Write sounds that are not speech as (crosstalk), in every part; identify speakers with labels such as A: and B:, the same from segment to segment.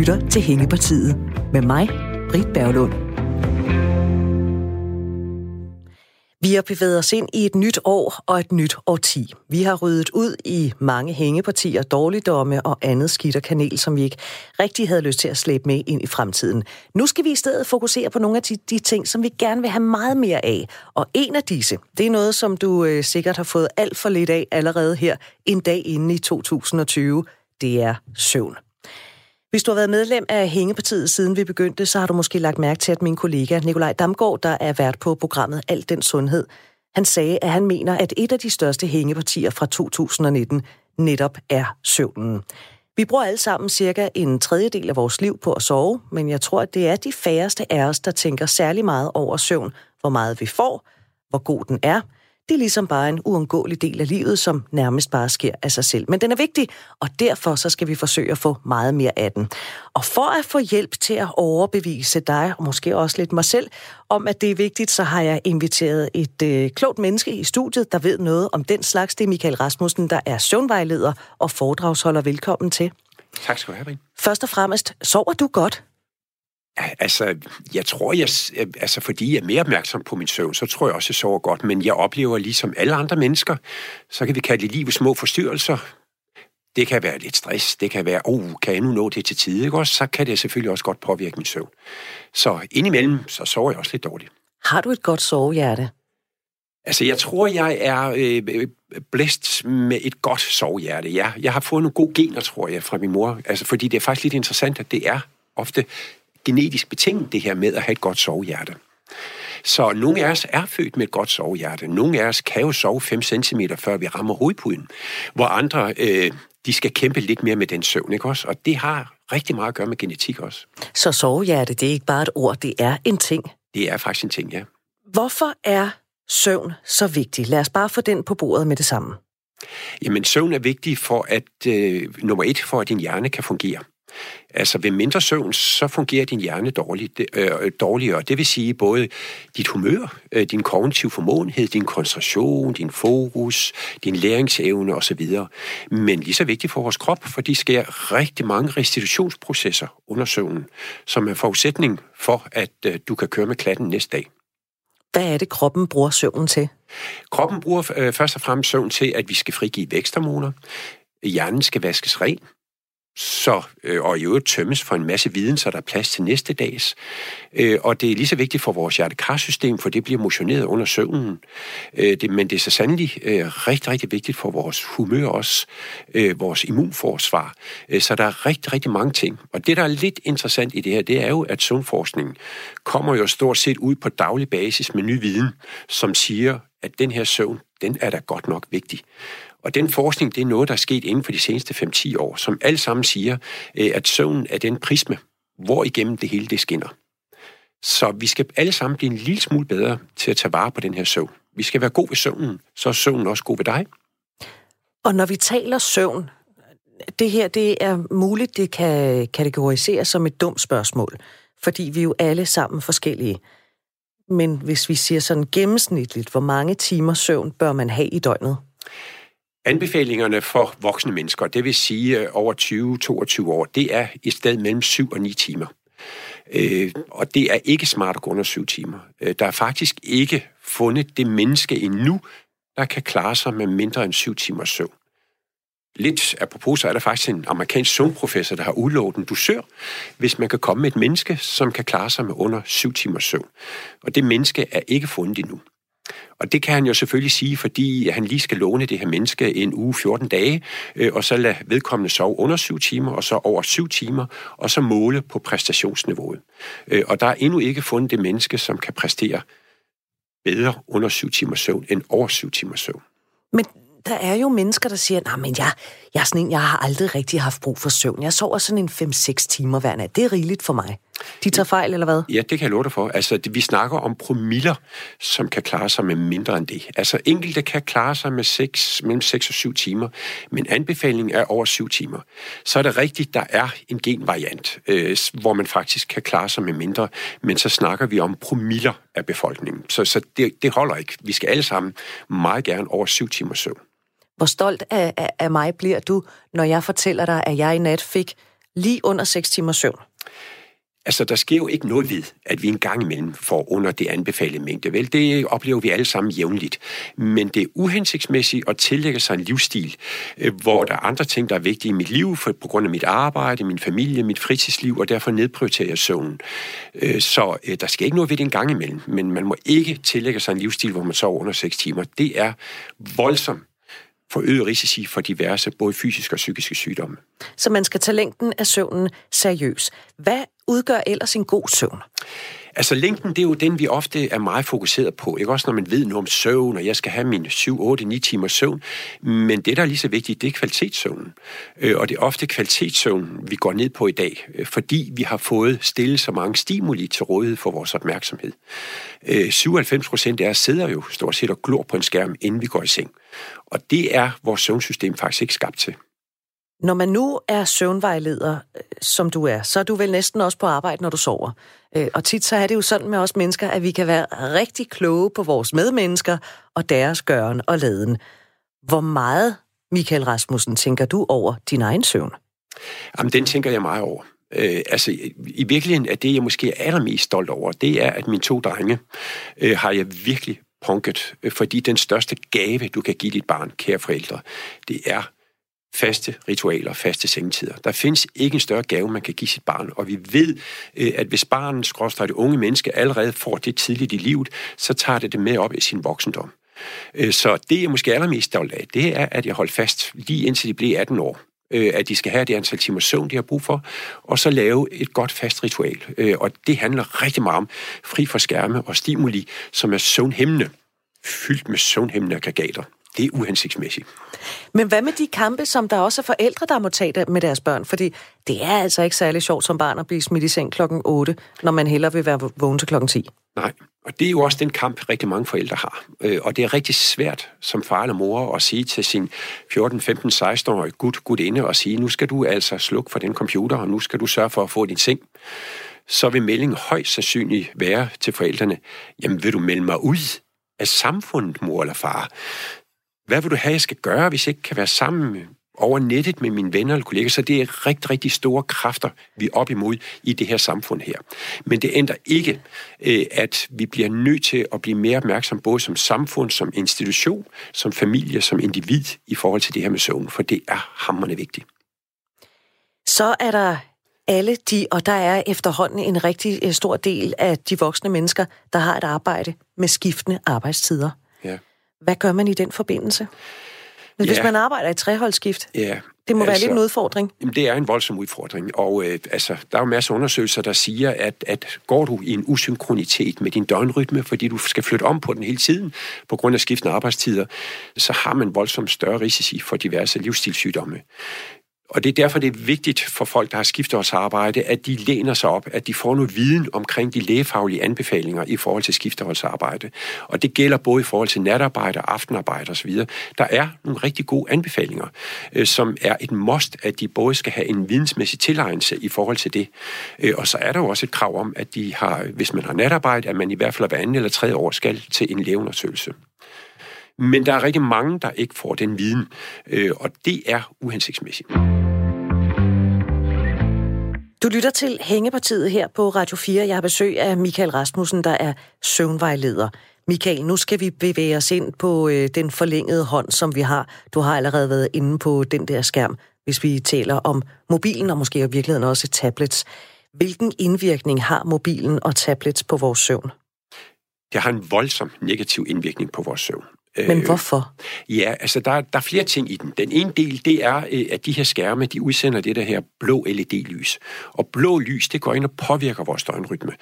A: lytter til Hængepartiet med mig, Britt Berglund. Vi har bevæget os ind i et nyt år og et nyt årti. Vi har ryddet ud i mange hængepartier, dårligdomme og andet skidt og kanel, som vi ikke rigtig havde lyst til at slæbe med ind i fremtiden. Nu skal vi i stedet fokusere på nogle af de, de ting, som vi gerne vil have meget mere af. Og en af disse, det er noget, som du øh, sikkert har fået alt for lidt af allerede her en dag inde i 2020. Det er søvn. Hvis du har været medlem af Hængepartiet siden vi begyndte, så har du måske lagt mærke til, at min kollega Nikolaj Damgaard, der er vært på programmet Alt den Sundhed, han sagde, at han mener, at et af de største hængepartier fra 2019 netop er søvnen. Vi bruger alle sammen cirka en tredjedel af vores liv på at sove, men jeg tror, at det er de færreste af os, der tænker særlig meget over søvn, hvor meget vi får, hvor god den er – det er ligesom bare en uundgåelig del af livet, som nærmest bare sker af sig selv. Men den er vigtig, og derfor så skal vi forsøge at få meget mere af den. Og for at få hjælp til at overbevise dig, og måske også lidt mig selv, om at det er vigtigt, så har jeg inviteret et øh, klogt menneske i studiet, der ved noget om den slags. Det er Michael Rasmussen, der er søvnvejleder og foredragsholder. Velkommen til.
B: Tak skal du have,
A: Først og fremmest, sover du godt?
B: Altså, jeg tror, jeg, altså, fordi jeg er mere opmærksom på min søvn, så tror jeg også, jeg sover godt. Men jeg oplever ligesom alle andre mennesker, så kan vi kalde det livet små forstyrrelser. Det kan være lidt stress, det kan være, oh, kan jeg nu nå det til tide, ikke også? Så kan det selvfølgelig også godt påvirke min søvn. Så indimellem, så sover jeg også lidt dårligt.
A: Har du et godt sovehjerte?
B: Altså, jeg tror, jeg er øh, blæst med et godt sovehjerte. Ja, jeg har fået nogle gode gener, tror jeg, fra min mor. Altså, fordi det er faktisk lidt interessant, at det er ofte genetisk betinget, det her med at have et godt sovehjerte. Så nogle af os er født med et godt sovehjerte. Nogle af os kan jo sove 5 cm, før vi rammer hovedpuden. Hvor andre, øh, de skal kæmpe lidt mere med den søvn, ikke også? Og det har rigtig meget at gøre med genetik også.
A: Så sovehjerte, det er ikke bare et ord, det er en ting?
B: Det er faktisk en ting, ja.
A: Hvorfor er søvn så vigtig? Lad os bare få den på bordet med det samme.
B: Jamen, søvn er vigtig for at, øh, nummer et, for at din hjerne kan fungere. Altså ved mindre søvn, så fungerer din hjerne dårligt, øh, dårligere. Det vil sige både dit humør, øh, din kognitiv formåenhed, din koncentration, din fokus, din læringsevne osv. Men lige så vigtigt for vores krop, for de sker rigtig mange restitutionsprocesser under søvnen, som er forudsætning for, at øh, du kan køre med klatten næste dag.
A: Hvad er det, kroppen bruger søvnen til?
B: Kroppen bruger øh, først og fremmest søvn til, at vi skal frigive væksthormoner. Hjernen skal vaskes ren så, øh, og i øvrigt tømmes for en masse viden, så der er plads til næste dags. Øh, og det er lige så vigtigt for vores hjertekarsystem, for det bliver motioneret under søvnen. Øh, det, men det er så sandelig øh, rigtig, rigtig vigtigt for vores humør også, øh, vores immunforsvar. Øh, så der er rigtig, rigtig mange ting. Og det, der er lidt interessant i det her, det er jo, at søvnforskningen kommer jo stort set ud på daglig basis med ny viden, som siger, at den her søvn, den er da godt nok vigtig. Og den forskning, det er noget, der er sket inden for de seneste 5-10 år, som alle sammen siger, øh, at søvn er den prisme, hvor igennem det hele det skinner. Så vi skal alle sammen blive en lille smule bedre til at tage vare på den her søvn. Vi skal være god ved søvnen, så er søvnen også god ved dig.
A: Og når vi taler søvn, det her det er muligt, det kan kategoriseres som et dumt spørgsmål, fordi vi er jo alle sammen forskellige. Men hvis vi siger sådan gennemsnitligt, hvor mange timer søvn bør man have i døgnet?
B: Anbefalingerne for voksne mennesker, det vil sige øh, over 20-22 år, det er i stedet mellem 7 og 9 timer. Øh, og det er ikke smart at gå under 7 timer. Øh, der er faktisk ikke fundet det menneske endnu, der kan klare sig med mindre end 7 timers søvn. Lidt apropos, så er der faktisk en amerikansk søvnprofessor, der har udlovet en dusør, hvis man kan komme med et menneske, som kan klare sig med under 7 timers søvn. Og det menneske er ikke fundet endnu. Og det kan han jo selvfølgelig sige, fordi han lige skal låne det her menneske en uge 14 dage, øh, og så lade vedkommende sove under 7 timer, og så over 7 timer, og så måle på præstationsniveauet. Øh, og der er endnu ikke fundet det menneske, som kan præstere bedre under 7 timer søvn end over 7 timer søvn.
A: Men der er jo mennesker, der siger, nej, men jeg, jeg, er sådan en, jeg har aldrig rigtig haft brug for søvn. Jeg sover sådan en 5-6 timer hver nat. Det er rigeligt for mig. De tager fejl, eller hvad?
B: Ja, det kan jeg love dig for. Altså, det, vi snakker om promiller, som kan klare sig med mindre end det. Altså, enkelte kan klare sig med 6, mellem 6 og 7 timer, men anbefalingen er over 7 timer. Så er det rigtigt, der er en genvariant, øh, hvor man faktisk kan klare sig med mindre, men så snakker vi om promiller af befolkningen. Så, så det, det holder ikke. Vi skal alle sammen meget gerne over 7 timer søvn.
A: Hvor stolt af, af, af mig bliver du, når jeg fortæller dig, at jeg i nat fik lige under 6 timer søvn?
B: Altså, der sker jo ikke noget ved, at vi en gang imellem får under det anbefalede mængde. Vel, det oplever vi alle sammen jævnligt. Men det er uhensigtsmæssigt at tillægge sig en livsstil, øh, hvor der er andre ting, der er vigtige i mit liv, for, på grund af mit arbejde, min familie, mit fritidsliv, og derfor nedprioriterer jeg søvnen. Øh, så øh, der skal ikke noget ved det en gang imellem, men man må ikke tillægge sig en livsstil, hvor man sover under 6 timer. Det er voldsomt forøget risici for diverse, både fysiske og psykiske sygdomme.
A: Så man skal tage længden af søvnen seriøs. Hvad udgør ellers en god søvn?
B: Altså længden, det er jo den, vi ofte er meget fokuseret på. Ikke også når man ved nu om søvn, og jeg skal have min 7, 8, 9 timer søvn. Men det, der er lige så vigtigt, det er kvalitetssøvnen. Øh, og det er ofte kvalitetssøvnen, vi går ned på i dag, øh, fordi vi har fået stillet så mange stimuli til rådighed for vores opmærksomhed. Øh, 97 procent af os sidder jo stort set og glor på en skærm, inden vi går i seng. Og det er vores søvnsystem faktisk ikke skabt til.
A: Når man nu er søvnvejleder, øh, som du er, så er du vel næsten også på arbejde, når du sover. Øh, og tit så er det jo sådan med os mennesker, at vi kan være rigtig kloge på vores medmennesker og deres gøren og laden. Hvor meget, Michael Rasmussen, tænker du over din egen søvn?
B: Jamen, den tænker jeg meget over. Øh, altså, i virkeligheden er det, jeg måske er allermest stolt over, det er, at mine to drenge øh, har jeg virkelig punket, øh, fordi den største gave, du kan give dit barn, kære forældre, det er faste ritualer, faste sengetider. Der findes ikke en større gave, man kan give sit barn, og vi ved, øh, at hvis barnet, skråstrej det unge menneske, allerede får det tidligt i livet, så tager det det med op i sin voksendom. Øh, så det, jeg måske allermest stolt af, det er, at jeg holdt fast lige indtil de blev 18 år øh, at de skal have det antal timer søvn, de har brug for, og så lave et godt fast ritual. Og det handler rigtig meget om fri for skærme og stimuli, som er søvnhæmmende, fyldt med søvnhæmmende aggregater det er uhensigtsmæssigt.
A: Men hvad med de kampe, som der også er forældre, der må tage med deres børn? Fordi det er altså ikke særlig sjovt som barn at blive smidt i seng klokken 8, når man hellere vil være vågen til klokken 10.
B: Nej, og det er jo også den kamp, rigtig mange forældre har. Øh, og det er rigtig svært som far eller mor at sige til sin 14, 15, 16-årige gut, inde og sige, nu skal du altså slukke for den computer, og nu skal du sørge for at få din seng. Så vil meldingen højst sandsynligt være til forældrene, jamen vil du melde mig ud af samfundet, mor eller far? Hvad vil du have, jeg skal gøre, hvis jeg ikke kan være sammen over nettet med mine venner eller kolleger, så det er rigtig, rigtig store kræfter, vi er op imod i det her samfund her. Men det ændrer ikke, øh, at vi bliver nødt til at blive mere opmærksom, både som samfund, som institution, som familie, som individ, i forhold til det her med søvn, for det er hammerende vigtigt.
A: Så er der alle de, og der er efterhånden en rigtig øh, stor del af de voksne mennesker, der har et arbejde med skiftende arbejdstider. Ja. Hvad gør man i den forbindelse? Hvis ja. man arbejder i treholdsskift, ja. det må altså, være lidt en udfordring.
B: Jamen, det er en voldsom udfordring, og øh, altså, der er jo masser af undersøgelser, der siger, at, at går du i en usynkronitet med din døgnrytme, fordi du skal flytte om på den hele tiden, på grund af skiftende arbejdstider, så har man voldsomt større risici for diverse livsstilssygdomme. Og det er derfor, det er vigtigt for folk, der har skifteholdsarbejde, at de læner sig op, at de får noget viden omkring de lægefaglige anbefalinger i forhold til skifteholdsarbejde. Og det gælder både i forhold til natarbejde, aftenarbejde osv. Der er nogle rigtig gode anbefalinger, øh, som er et must, at de både skal have en vidensmæssig tilegnelse i forhold til det. Øh, og så er der jo også et krav om, at de har, hvis man har natarbejde, at man i hvert fald hver anden eller tredje år skal til en lægeundersøgelse. Men der er rigtig mange, der ikke får den viden, øh, og det er uhensigtsmæssigt.
A: Du lytter til Hængepartiet her på Radio 4. Jeg har besøg af Michael Rasmussen, der er søvnvejleder. Michael, nu skal vi bevæge os ind på øh, den forlængede hånd, som vi har. Du har allerede været inde på den der skærm, hvis vi taler om mobilen og måske i virkeligheden også tablets. Hvilken indvirkning har mobilen og tablets på vores søvn?
B: Det har en voldsom negativ indvirkning på vores søvn.
A: Men øh, hvorfor?
B: Ja, altså der, der er flere ting i den. Den ene del, det er, øh, at de her skærme, de udsender det der her blå LED-lys. Og blå lys, det går ind og påvirker vores døgnrytme.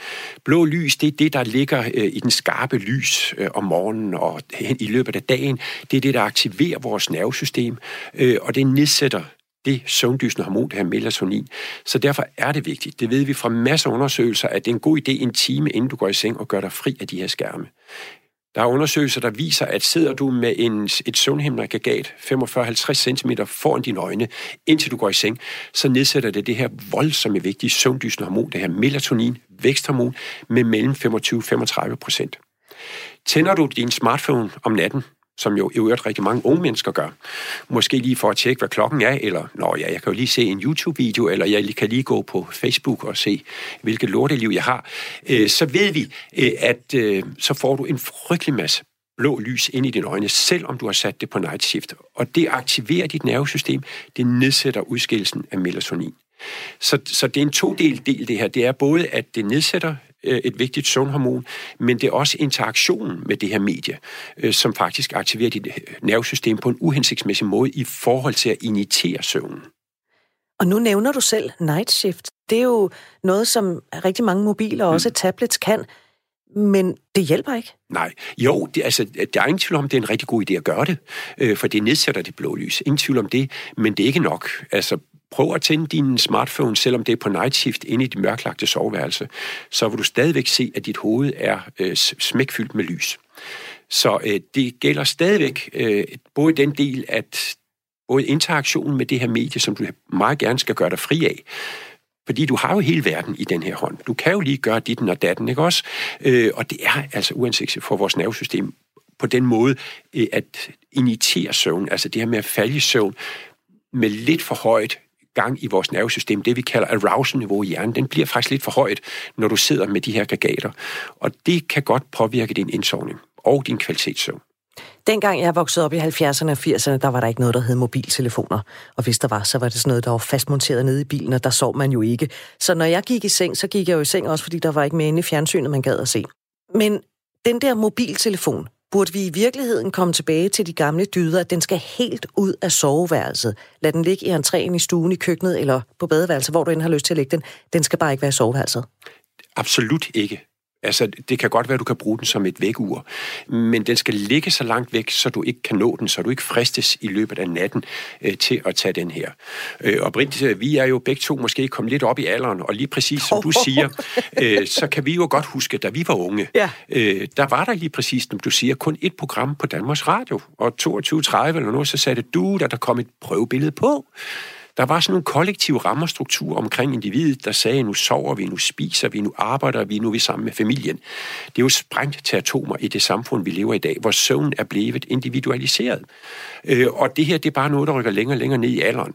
B: Blå lys, det er det, der ligger øh, i den skarpe lys om morgenen og i løbet af dagen. Det er det, der aktiverer vores nervesystem, og det nedsætter det søvndysende hormon, det her melatonin. Så derfor er det vigtigt. Det ved vi fra masser af undersøgelser, at det er en god idé en time, inden du går i seng og gør dig fri af de her skærme. Der er undersøgelser, der viser, at sidder du med en, et søvnhæmmeraggregat 45-50 cm foran dine øjne, indtil du går i seng, så nedsætter det det her voldsomme vigtige søvndysende hormon, det her melatonin, væksthormon, med mellem 25-35 procent. Tænder du din smartphone om natten, som jo i øvrigt rigtig mange unge mennesker gør. Måske lige for at tjekke, hvad klokken er, eller nå ja, jeg kan jo lige se en YouTube-video, eller jeg kan lige gå på Facebook og se, hvilket lorteliv jeg har. Øh, så ved vi, øh, at øh, så får du en frygtelig masse blå lys ind i dine øjne, selvom du har sat det på night shift. Og det aktiverer dit nervesystem, det nedsætter udskillelsen af melatonin. Så, så det er en todel del, det her. Det er både, at det nedsætter et vigtigt søvnhormon, men det er også interaktionen med det her medie, øh, som faktisk aktiverer dit øh, nervesystem på en uhensigtsmæssig måde i forhold til at initiere søvnen.
A: Og nu nævner du selv night shift. Det er jo noget, som rigtig mange mobiler og også mm. tablets kan, men det hjælper ikke.
B: Nej, jo, det, altså, der er ingen tvivl om, det er en rigtig god idé at gøre det, øh, for det nedsætter det blå lys. Ingen tvivl om det, men det er ikke nok. Altså, prøv at tænde din smartphone, selvom det er på night shift inde i dit mørklagte soveværelse, så vil du stadigvæk se, at dit hoved er øh, smækfyldt med lys. Så øh, det gælder stadigvæk øh, både den del, at både interaktionen med det her medie, som du meget gerne skal gøre dig fri af, fordi du har jo hele verden i den her hånd. Du kan jo lige gøre dit og datten, ikke også? Øh, og det er altså uanset for vores nervesystem på den måde, øh, at initiere søvn, altså det her med at falde i søvn med lidt for højt gang i vores nervesystem, det vi kalder arousal-niveau i hjernen, den bliver faktisk lidt for højt, når du sidder med de her gagater. Og det kan godt påvirke din indsovning og din kvalitetssøvn.
A: Dengang jeg voksede op i 70'erne og 80'erne, der var der ikke noget, der hed mobiltelefoner. Og hvis der var, så var det sådan noget, der var fastmonteret nede i bilen, og der sov man jo ikke. Så når jeg gik i seng, så gik jeg jo i seng også, fordi der var ikke mere inde i fjernsynet, man gad at se. Men den der mobiltelefon, burde vi i virkeligheden komme tilbage til de gamle dyder, at den skal helt ud af soveværelset. Lad den ligge i entréen i stuen, i køkkenet eller på badeværelset, hvor du end har lyst til at lægge den. Den skal bare ikke være i soveværelset.
B: Absolut ikke. Altså, det kan godt være, at du kan bruge den som et vækkeur, men den skal ligge så langt væk, så du ikke kan nå den, så du ikke fristes i løbet af natten øh, til at tage den her. Øh, og Britt, øh, vi er jo begge to måske kommet lidt op i alderen, og lige præcis som du siger, øh, så kan vi jo godt huske, da vi var unge, ja. øh, der var der lige præcis, som du siger, kun et program på Danmarks Radio, og 22.30 eller noget, så satte du, da der kom et prøvebillede på. Der var sådan nogle kollektive rammerstrukturer omkring individet, der sagde, nu sover vi, nu spiser vi, nu arbejder vi, nu er vi sammen med familien. Det er jo sprængt til atomer i det samfund, vi lever i dag, hvor søvn er blevet individualiseret. Øh, og det her, det er bare noget, der rykker længere og længere ned i alderen,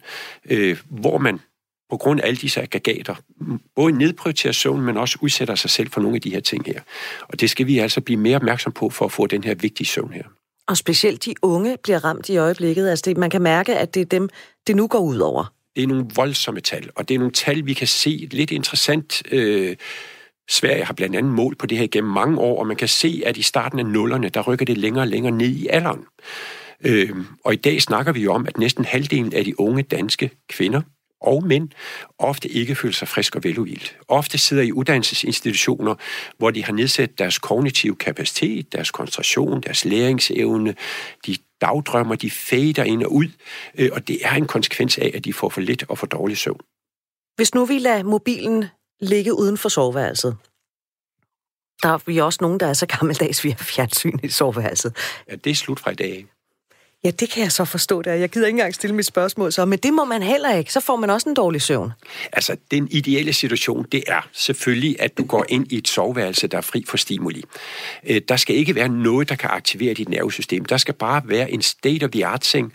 B: øh, hvor man på grund af alle disse aggregater, både nedprioriterer søvn, men også udsætter sig selv for nogle af de her ting her. Og det skal vi altså blive mere opmærksom på for at få den her vigtige søvn her.
A: Og specielt de unge bliver ramt i øjeblikket. Altså det, man kan mærke, at det er dem, det nu går ud over.
B: Det er nogle voldsomme tal, og det er nogle tal, vi kan se lidt interessant. Øh, Sverige har blandt andet mål på det her gennem mange år, og man kan se, at i starten af nullerne, der rykker det længere og længere ned i alderen. Øh, og i dag snakker vi jo om, at næsten halvdelen af de unge danske kvinder og mænd ofte ikke føler sig frisk og veludvilt. Ofte sidder i uddannelsesinstitutioner, hvor de har nedsat deres kognitive kapacitet, deres koncentration, deres læringsevne, de dagdrømmer, de fader ind og ud, øh, og det er en konsekvens af, at de får for lidt og for dårlig søvn.
A: Hvis nu vi lader mobilen ligge uden for soveværelset, der er vi også nogen, der er så gammeldags, vi har fjernsyn i soveværelset.
B: Ja, det er slut fra i dag.
A: Ja, det kan jeg så forstå der. Jeg gider ikke engang stille mit spørgsmål så, men det må man heller ikke. Så får man også en dårlig søvn.
B: Altså, den ideelle situation, det er selvfølgelig, at du går ind i et soveværelse, der er fri for stimuli. Øh, der skal ikke være noget, der kan aktivere dit nervesystem. Der skal bare være en state-of-the-art-seng,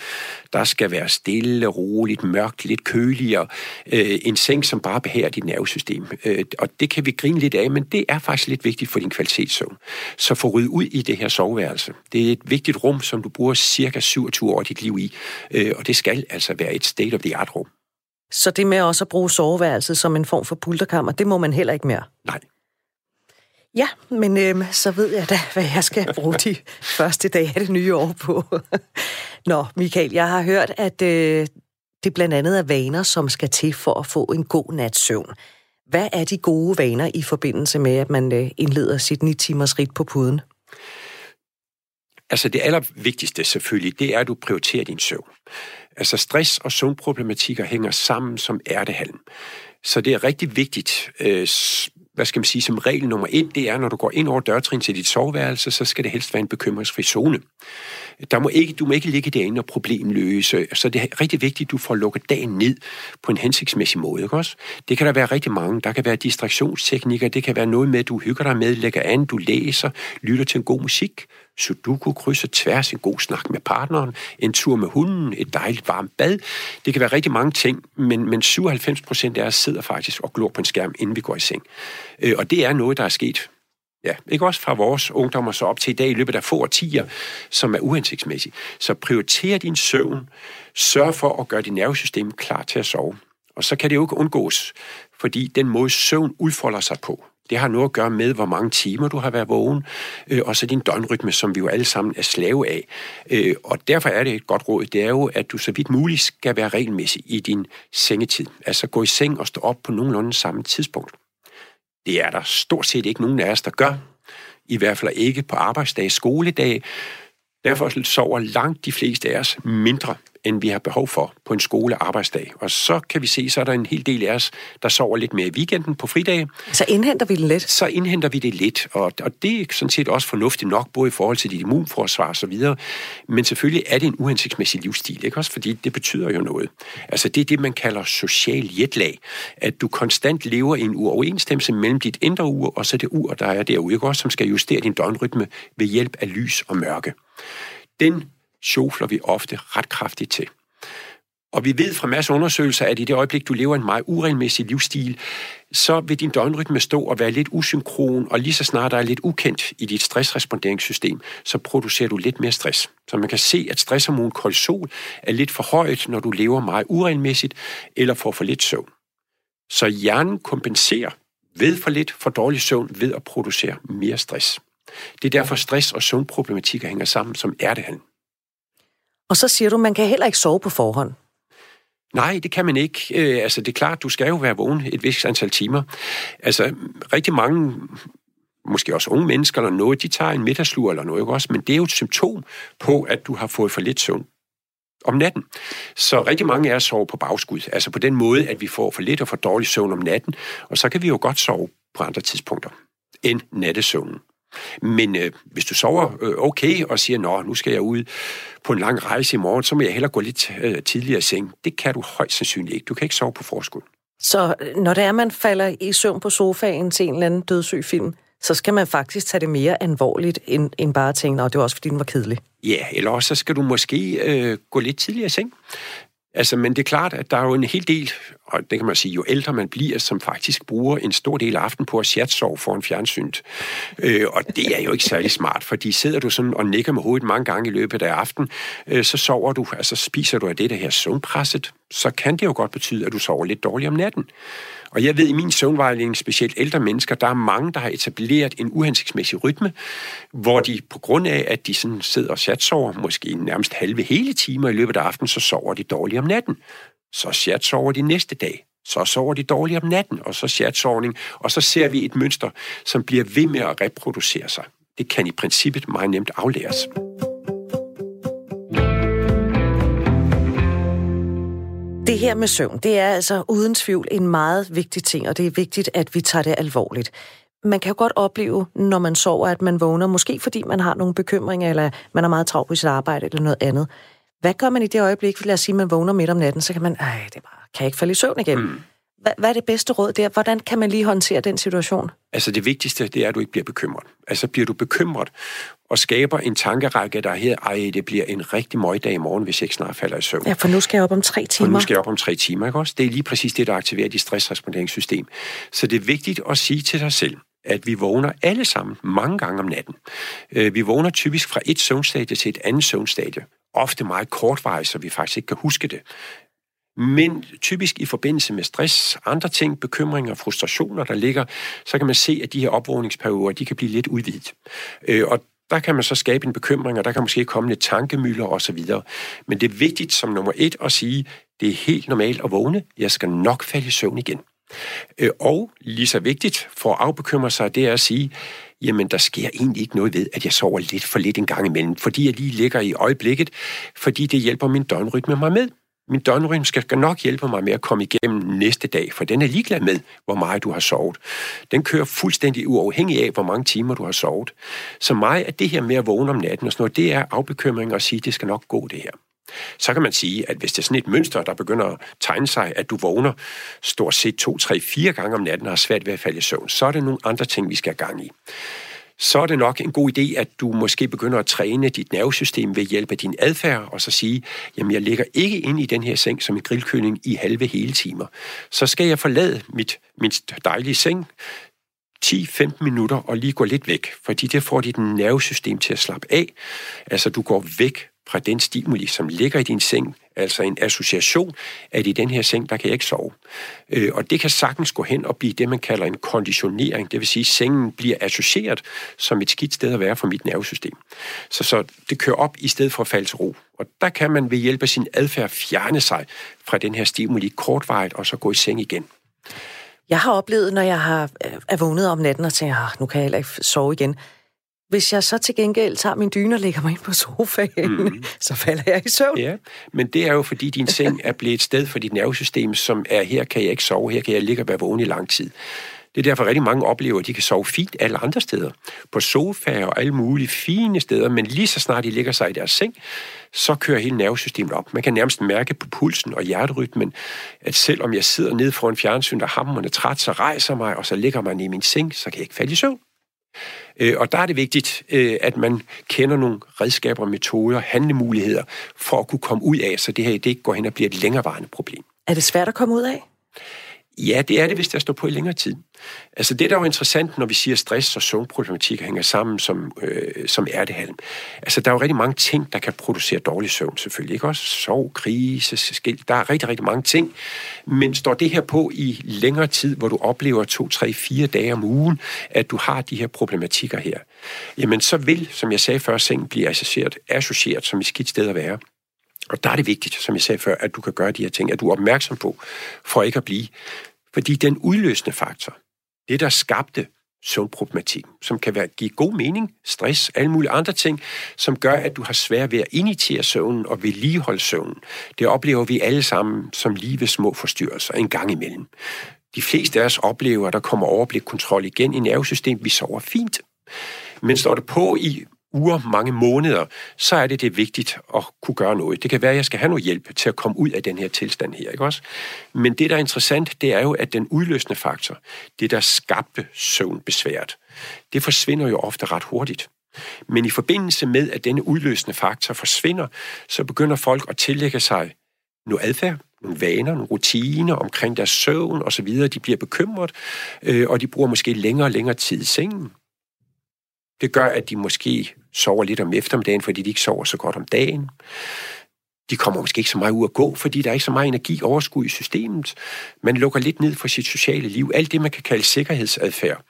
B: der skal være stille, roligt, mørkt, lidt køligere. Øh, en seng, som bare behager dit nervesystem. Øh, og det kan vi grine lidt af, men det er faktisk lidt vigtigt for din kvalitetssøvn. Så få ryddet ud i det her soveværelse. Det er et vigtigt rum, som du bruger cirka 27 år af dit liv i, øh, og det skal altså være et state-of-the-art-rum.
A: Så det med også at bruge soveværelset som en form for pulterkammer, det må man heller ikke mere?
B: Nej.
A: Ja, men øhm, så ved jeg da, hvad jeg skal bruge de første dage af det nye år på. Nå, Michael, jeg har hørt, at øh, det blandt andet er vaner, som skal til for at få en god nats søvn. Hvad er de gode vaner i forbindelse med, at man øh, indleder sit 9 timers rit på puden?
B: Altså det allervigtigste selvfølgelig, det er, at du prioriterer din søvn. Altså stress og søvnproblematikker hænger sammen som ærtehalm. Så det er rigtig vigtigt, øh, hvad skal man sige, som regel nummer et, det er, når du går ind over dørtrin til dit soveværelse, så skal det helst være en bekymringsfri zone. Der må ikke, du må ikke ligge derinde og problemløse. Så det er rigtig vigtigt, at du får lukket dagen ned på en hensigtsmæssig måde. Ikke også? Det kan der være rigtig mange. Der kan være distraktionsteknikker. Det kan være noget med, at du hygger dig med, lægger an, du læser, lytter til en god musik, sudoku, krydser tværs, en god snak med partneren, en tur med hunden, et dejligt varmt bad. Det kan være rigtig mange ting, men, men 97 procent af os sidder faktisk og glor på en skærm, inden vi går i seng. Øh, og det er noget, der er sket Ja, ikke også fra vores ungdommer så op til i dag i løbet af få årtier, som er uhensigtsmæssigt. Så prioriter din søvn. Sørg for at gøre dit nervesystem klar til at sove. Og så kan det jo ikke undgås, fordi den måde søvn udfolder sig på, det har noget at gøre med, hvor mange timer du har været vågen, øh, og så din døgnrytme, som vi jo alle sammen er slave af. Øh, og derfor er det et godt råd, det er jo, at du så vidt muligt skal være regelmæssig i din sengetid. Altså gå i seng og stå op på nogenlunde samme tidspunkt. Det er der stort set ikke nogen af os, der gør. I hvert fald ikke på arbejdsdag, skoledag. Derfor sover langt de fleste af os mindre end vi har behov for på en skole arbejdsdag. Og så kan vi se, så er der en hel del af os, der sover lidt mere i weekenden på fridage.
A: Så indhenter vi det lidt?
B: Så indhenter vi det lidt, og, og det er sådan set også fornuftigt nok, både i forhold til dit immunforsvar og så videre. Men selvfølgelig er det en uhensigtsmæssig livsstil, ikke også? Fordi det betyder jo noget. Altså det er det, man kalder social jetlag. At du konstant lever i en uoverensstemmelse mellem dit indre ur og så det ur, der er derude, ikke også? Som skal justere din døgnrytme ved hjælp af lys og mørke. Den sjofler vi ofte ret kraftigt til. Og vi ved fra masser af undersøgelser, at i det øjeblik, du lever en meget uregelmæssig livsstil, så vil din døgnrytme stå og være lidt usynkron, og lige så snart der er lidt ukendt i dit stressresponderingssystem, så producerer du lidt mere stress. Så man kan se, at stresshormon kortisol er lidt for højt, når du lever meget uregelmæssigt eller får for lidt søvn. Så hjernen kompenserer ved for lidt for dårlig søvn ved at producere mere stress. Det er derfor stress og søvnproblematikker hænger sammen som ærtehandel.
A: Og så siger du, man kan heller ikke sove på forhånd.
B: Nej, det kan man ikke. Øh, altså, det er klart, du skal jo være vågen et vist antal timer. Altså, rigtig mange måske også unge mennesker eller noget, de tager en middagslur eller noget, ikke også? Men det er jo et symptom på, at du har fået for lidt søvn om natten. Så rigtig mange af os sover på bagskud. Altså på den måde, at vi får for lidt og for dårlig søvn om natten, og så kan vi jo godt sove på andre tidspunkter end nattesøvnen. Men øh, hvis du sover øh, okay og siger, nå, nu skal jeg ud på en lang rejse i morgen, så må jeg hellere gå lidt øh, tidligere i seng. Det kan du højst sandsynligt ikke. Du kan ikke sove på forskud.
A: Så øh, når det er, man falder i søvn på sofaen til en eller anden dødssyg film, så skal man faktisk tage det mere alvorligt, end, end bare at tænke, at det var også fordi, den var kedelig.
B: Ja, eller også så skal du måske øh, gå lidt tidligere i seng. Altså, men det er klart, at der er jo en hel del, og det kan man sige, jo ældre man bliver, som faktisk bruger en stor del af aften på at chatsove foran fjernsynet. Øh, og det er jo ikke særlig smart, fordi sidder du sådan og nikker med hovedet mange gange i løbet af aften, øh, så sover du, altså spiser du af det der her søvnpresset, så kan det jo godt betyde, at du sover lidt dårligt om natten. Og jeg ved, i min søvnvejledning, specielt ældre mennesker, der er mange, der har etableret en uhensigtsmæssig rytme, hvor de på grund af, at de sådan sidder og chatsover, måske nærmest halve hele timer i løbet af aftenen, så sover de dårligt om natten. Så chatsover de næste dag. Så sover de dårligt om natten, og så chatsovning. Og så ser vi et mønster, som bliver ved med at reproducere sig. Det kan i princippet meget nemt aflæres.
A: Det her med søvn, det er altså uden tvivl en meget vigtig ting, og det er vigtigt, at vi tager det alvorligt. Man kan jo godt opleve, når man sover, at man vågner, måske fordi man har nogle bekymringer, eller man er meget travlt på sit arbejde, eller noget andet. Hvad gør man i det øjeblik? Lad os sige, at man vågner midt om natten, så kan man, ej, det bare, kan jeg ikke falde i søvn igen. Mm. Hvad, hvad er det bedste råd der? Hvordan kan man lige håndtere den situation?
B: Altså det vigtigste, det er, at du ikke bliver bekymret. Altså bliver du bekymret og skaber en tankerække, der her, ej, det bliver en rigtig møgdag i morgen, hvis jeg ikke snart falder i søvn.
A: Ja, for nu skal jeg op om tre timer.
B: For nu skal jeg op om tre timer, ikke også? Det er lige præcis det, der aktiverer dit stressresponderingssystem. Så det er vigtigt at sige til dig selv, at vi vågner alle sammen mange gange om natten. Øh, vi vågner typisk fra et søvnstadie til et andet søvnstadie. Ofte meget kortvarigt, så vi faktisk ikke kan huske det. Men typisk i forbindelse med stress, andre ting, bekymringer frustrationer, der ligger, så kan man se, at de her opvågningsperioder, de kan blive lidt udvidet. Øh, og der kan man så skabe en bekymring, og der kan måske komme lidt tankemøller osv. Men det er vigtigt som nummer et at sige, det er helt normalt at vågne. Jeg skal nok falde i søvn igen. Øh, og lige så vigtigt for at afbekymre sig, det er at sige, jamen der sker egentlig ikke noget ved, at jeg sover lidt for lidt en gang imellem, fordi jeg lige ligger i øjeblikket, fordi det hjælper min døgnrytme mig med. Min døgnrytme skal nok hjælpe mig med at komme igennem næste dag, for den er ligeglad med, hvor meget du har sovet. Den kører fuldstændig uafhængig af, hvor mange timer du har sovet. Så mig er det her med at vågne om natten og sådan noget, det er afbekymring at sige, det skal nok gå det her. Så kan man sige, at hvis det er sådan et mønster, der begynder at tegne sig, at du vågner stort set to, tre, fire gange om natten og har svært ved at falde i søvn, så er det nogle andre ting, vi skal have gang i så er det nok en god idé, at du måske begynder at træne dit nervesystem ved hjælp af din adfærd, og så sige, jamen jeg ligger ikke ind i den her seng som en grillkylling i halve hele timer. Så skal jeg forlade mit, min dejlige seng, 10-15 minutter og lige gå lidt væk, fordi det får dit nervesystem til at slappe af. Altså du går væk fra den stimuli, som ligger i din seng, altså en association, at i den her seng, der kan jeg ikke sove. Øh, og det kan sagtens gå hen og blive det, man kalder en konditionering, det vil sige, at sengen bliver associeret som et skidt sted at være for mit nervesystem. Så, så det kører op i stedet for at falde til ro. Og der kan man ved hjælp af sin adfærd fjerne sig fra den her stimuli kortvarigt, og så gå i seng igen.
A: Jeg har oplevet, når jeg har øh, er vågnet om natten og tænker, ah, nu kan jeg heller ikke sove igen, hvis jeg så til gengæld tager min dyne og lægger mig ind på sofaen, mm. så falder jeg i søvn.
B: Ja, men det er jo fordi din seng er blevet et sted for dit nervesystem, som er, her kan jeg ikke sove, her kan jeg ligge og være vågen i lang tid. Det er derfor rigtig mange oplever, at de kan sove fint alle andre steder. På sofaer og alle mulige fine steder, men lige så snart de ligger sig i deres seng, så kører hele nervesystemet op. Man kan nærmest mærke på pulsen og hjerterytmen, at selvom jeg sidder nede foran fjernsyn, der hammerende træt, så rejser mig, og så ligger man i min seng, så kan jeg ikke falde i søvn. Øh, og der er det vigtigt, øh, at man kender nogle redskaber, metoder, handlemuligheder for at kunne komme ud af, så det her det ikke går hen og bliver et længerevarende problem.
A: Er det svært at komme ud af?
B: Ja, det er det, hvis der står på i længere tid. Altså det, der er jo interessant, når vi siger stress og søvnproblematik hænger sammen som, øh, som ærtehalm. Altså der er jo rigtig mange ting, der kan producere dårlig søvn selvfølgelig. Ikke også sov, krise, skil. Der er rigtig, rigtig mange ting. Men står det her på i længere tid, hvor du oplever to, tre, fire dage om ugen, at du har de her problematikker her, jamen så vil, som jeg sagde før, sengen blive associeret, associeret som et skidt sted at være. Og der er det vigtigt, som jeg sagde før, at du kan gøre de her ting, at du er opmærksom på, for ikke at blive. Fordi den udløsende faktor, det der skabte søvnproblematik, som kan være, give god mening, stress, alle mulige andre ting, som gør, at du har svært ved at initiere søvnen og vedligeholde søvnen. Det oplever vi alle sammen som lige ved små forstyrrelser en gang imellem. De fleste af os oplever, at der kommer overblik kontrol igen i nervesystemet. Vi sover fint. Men står det på i uger, mange måneder, så er det det vigtigt at kunne gøre noget. Det kan være, at jeg skal have noget hjælp til at komme ud af den her tilstand her, ikke også? Men det, der er interessant, det er jo, at den udløsende faktor, det der skabte søvnbesværet, det forsvinder jo ofte ret hurtigt. Men i forbindelse med, at denne udløsende faktor forsvinder, så begynder folk at tillægge sig noget adfærd, nogle vaner, nogle rutiner omkring deres søvn osv. De bliver bekymret, øh, og de bruger måske længere og længere tid i sengen. Det gør, at de måske sover lidt om eftermiddagen, fordi de ikke sover så godt om dagen. De kommer måske ikke så meget ud at gå, fordi der er ikke så meget energi overskud i systemet. Man lukker lidt ned for sit sociale liv. Alt det, man kan kalde sikkerhedsadfærd.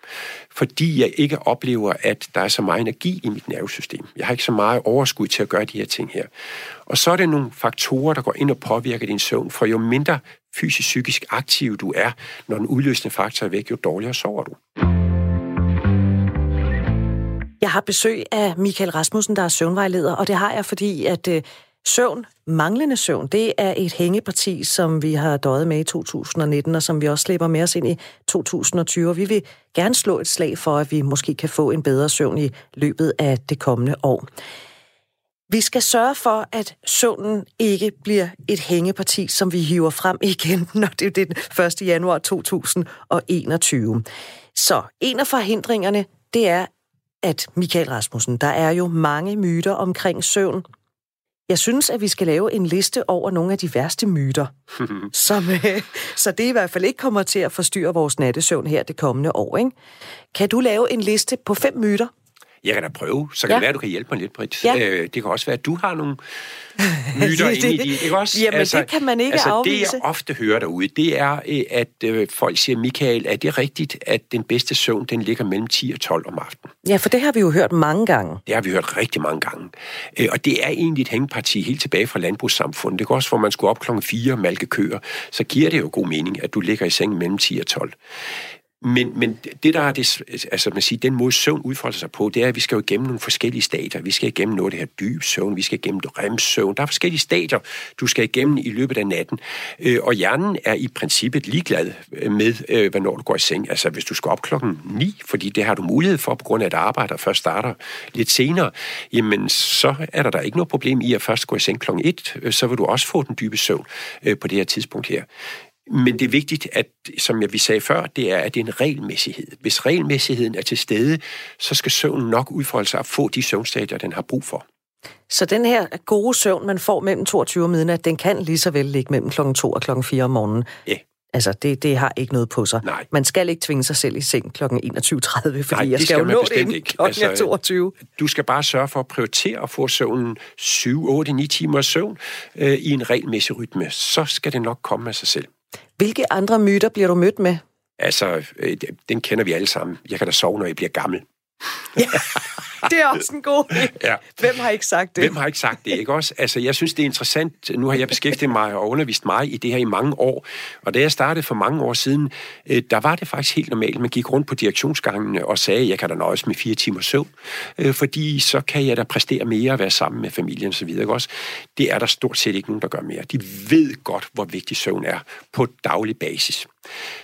B: Fordi jeg ikke oplever, at der er så meget energi i mit nervesystem. Jeg har ikke så meget overskud til at gøre de her ting her. Og så er det nogle faktorer, der går ind og påvirker din søvn. For jo mindre fysisk-psykisk aktiv du er, når den udløsende faktor er væk, jo dårligere sover du.
A: Jeg har besøg af Michael Rasmussen, der er søvnvejleder, og det har jeg, fordi at øh, søvn, manglende søvn, det er et hængeparti, som vi har døjet med i 2019, og som vi også slipper med os ind i 2020. Og vi vil gerne slå et slag for, at vi måske kan få en bedre søvn i løbet af det kommende år. Vi skal sørge for, at søvnen ikke bliver et hængeparti, som vi hiver frem igen, (laughs) når det er den 1. januar 2021. Så en af forhindringerne, det er, at Michael Rasmussen, der er jo mange myter omkring søvn. Jeg synes, at vi skal lave en liste over nogle af de værste myter, (laughs) som, øh, så det i hvert fald ikke kommer til at forstyrre vores nattesøvn her det kommende år. Ikke? Kan du lave en liste på fem myter,
B: jeg kan da prøve, så kan ja. det være, at du kan hjælpe mig lidt, Britt. Ja. Øh, det kan også være, at du har nogle (laughs) myter inde i de, ikke også?
A: Jamen, altså, det kan man ikke altså, afvise.
B: Det, jeg ofte hører derude, det er, øh, at øh, folk siger, Michael, er det rigtigt, at den bedste søvn, den ligger mellem 10 og 12 om aftenen?
A: Ja, for det har vi jo hørt mange gange.
B: Det har vi hørt rigtig mange gange. Øh, og det er egentlig et hængeparti helt tilbage fra landbrugssamfundet. Det går også, hvor man skulle op klokken 4 og malke køer. Så giver det jo god mening, at du ligger i sengen mellem 10 og 12. Men, men det, der er det, altså man siger, den måde søvn udfolder sig på, det er, at vi skal jo igennem nogle forskellige stadier. Vi skal igennem noget af det her dyb søvn, vi skal igennem remsøvn. Der er forskellige stadier, du skal igennem i løbet af natten. Øh, og hjernen er i princippet ligeglad øh, med, øh, hvornår du går i seng. Altså hvis du skal op klokken 9, fordi det har du mulighed for, på grund af at arbejder først starter lidt senere, jamen så er der der ikke noget problem i at først gå i seng klokken 1, øh, så vil du også få den dybe søvn øh, på det her tidspunkt her. Men det er vigtigt, at, som jeg vi sagde før, det er, at det er en regelmæssighed. Hvis regelmæssigheden er til stede, så skal søvnen nok udfolde sig og få de søvnstadier, den har brug for.
A: Så den her gode søvn, man får mellem 22 og midnat, den kan lige så vel ligge mellem klokken 2 og klokken 4 om morgenen?
B: Ja.
A: Altså, det, det har ikke noget på sig.
B: Nej.
A: Man skal ikke tvinge sig selv i seng kl. 21.30, fordi
B: Nej,
A: jeg skal, skal
B: jo
A: nå det inden kl. Altså, 22.
B: Du skal bare sørge for at prioritere at få søvnen 7, 8, 9 timer søvn øh, i en regelmæssig rytme. Så skal det nok komme af sig selv.
A: Hvilke andre myter bliver du mødt med?
B: Altså, øh, den kender vi alle sammen. Jeg kan da sove, når jeg bliver gammel.
A: Ja, (laughs) (laughs) det er også en god ja. Hvem har ikke sagt det?
B: Hvem har ikke sagt det, ikke også? Altså, jeg synes, det er interessant. Nu har jeg beskæftiget mig og undervist mig i det her i mange år. Og da jeg startede for mange år siden, øh, der var det faktisk helt normalt. Man gik rundt på direktionsgangene og sagde, jeg kan da nøjes med fire timer søvn, øh, fordi så kan jeg da præstere mere og være sammen med familien osv. Ikke også? Det er der stort set ikke nogen, der gør mere. De ved godt, hvor vigtig søvn er på daglig basis.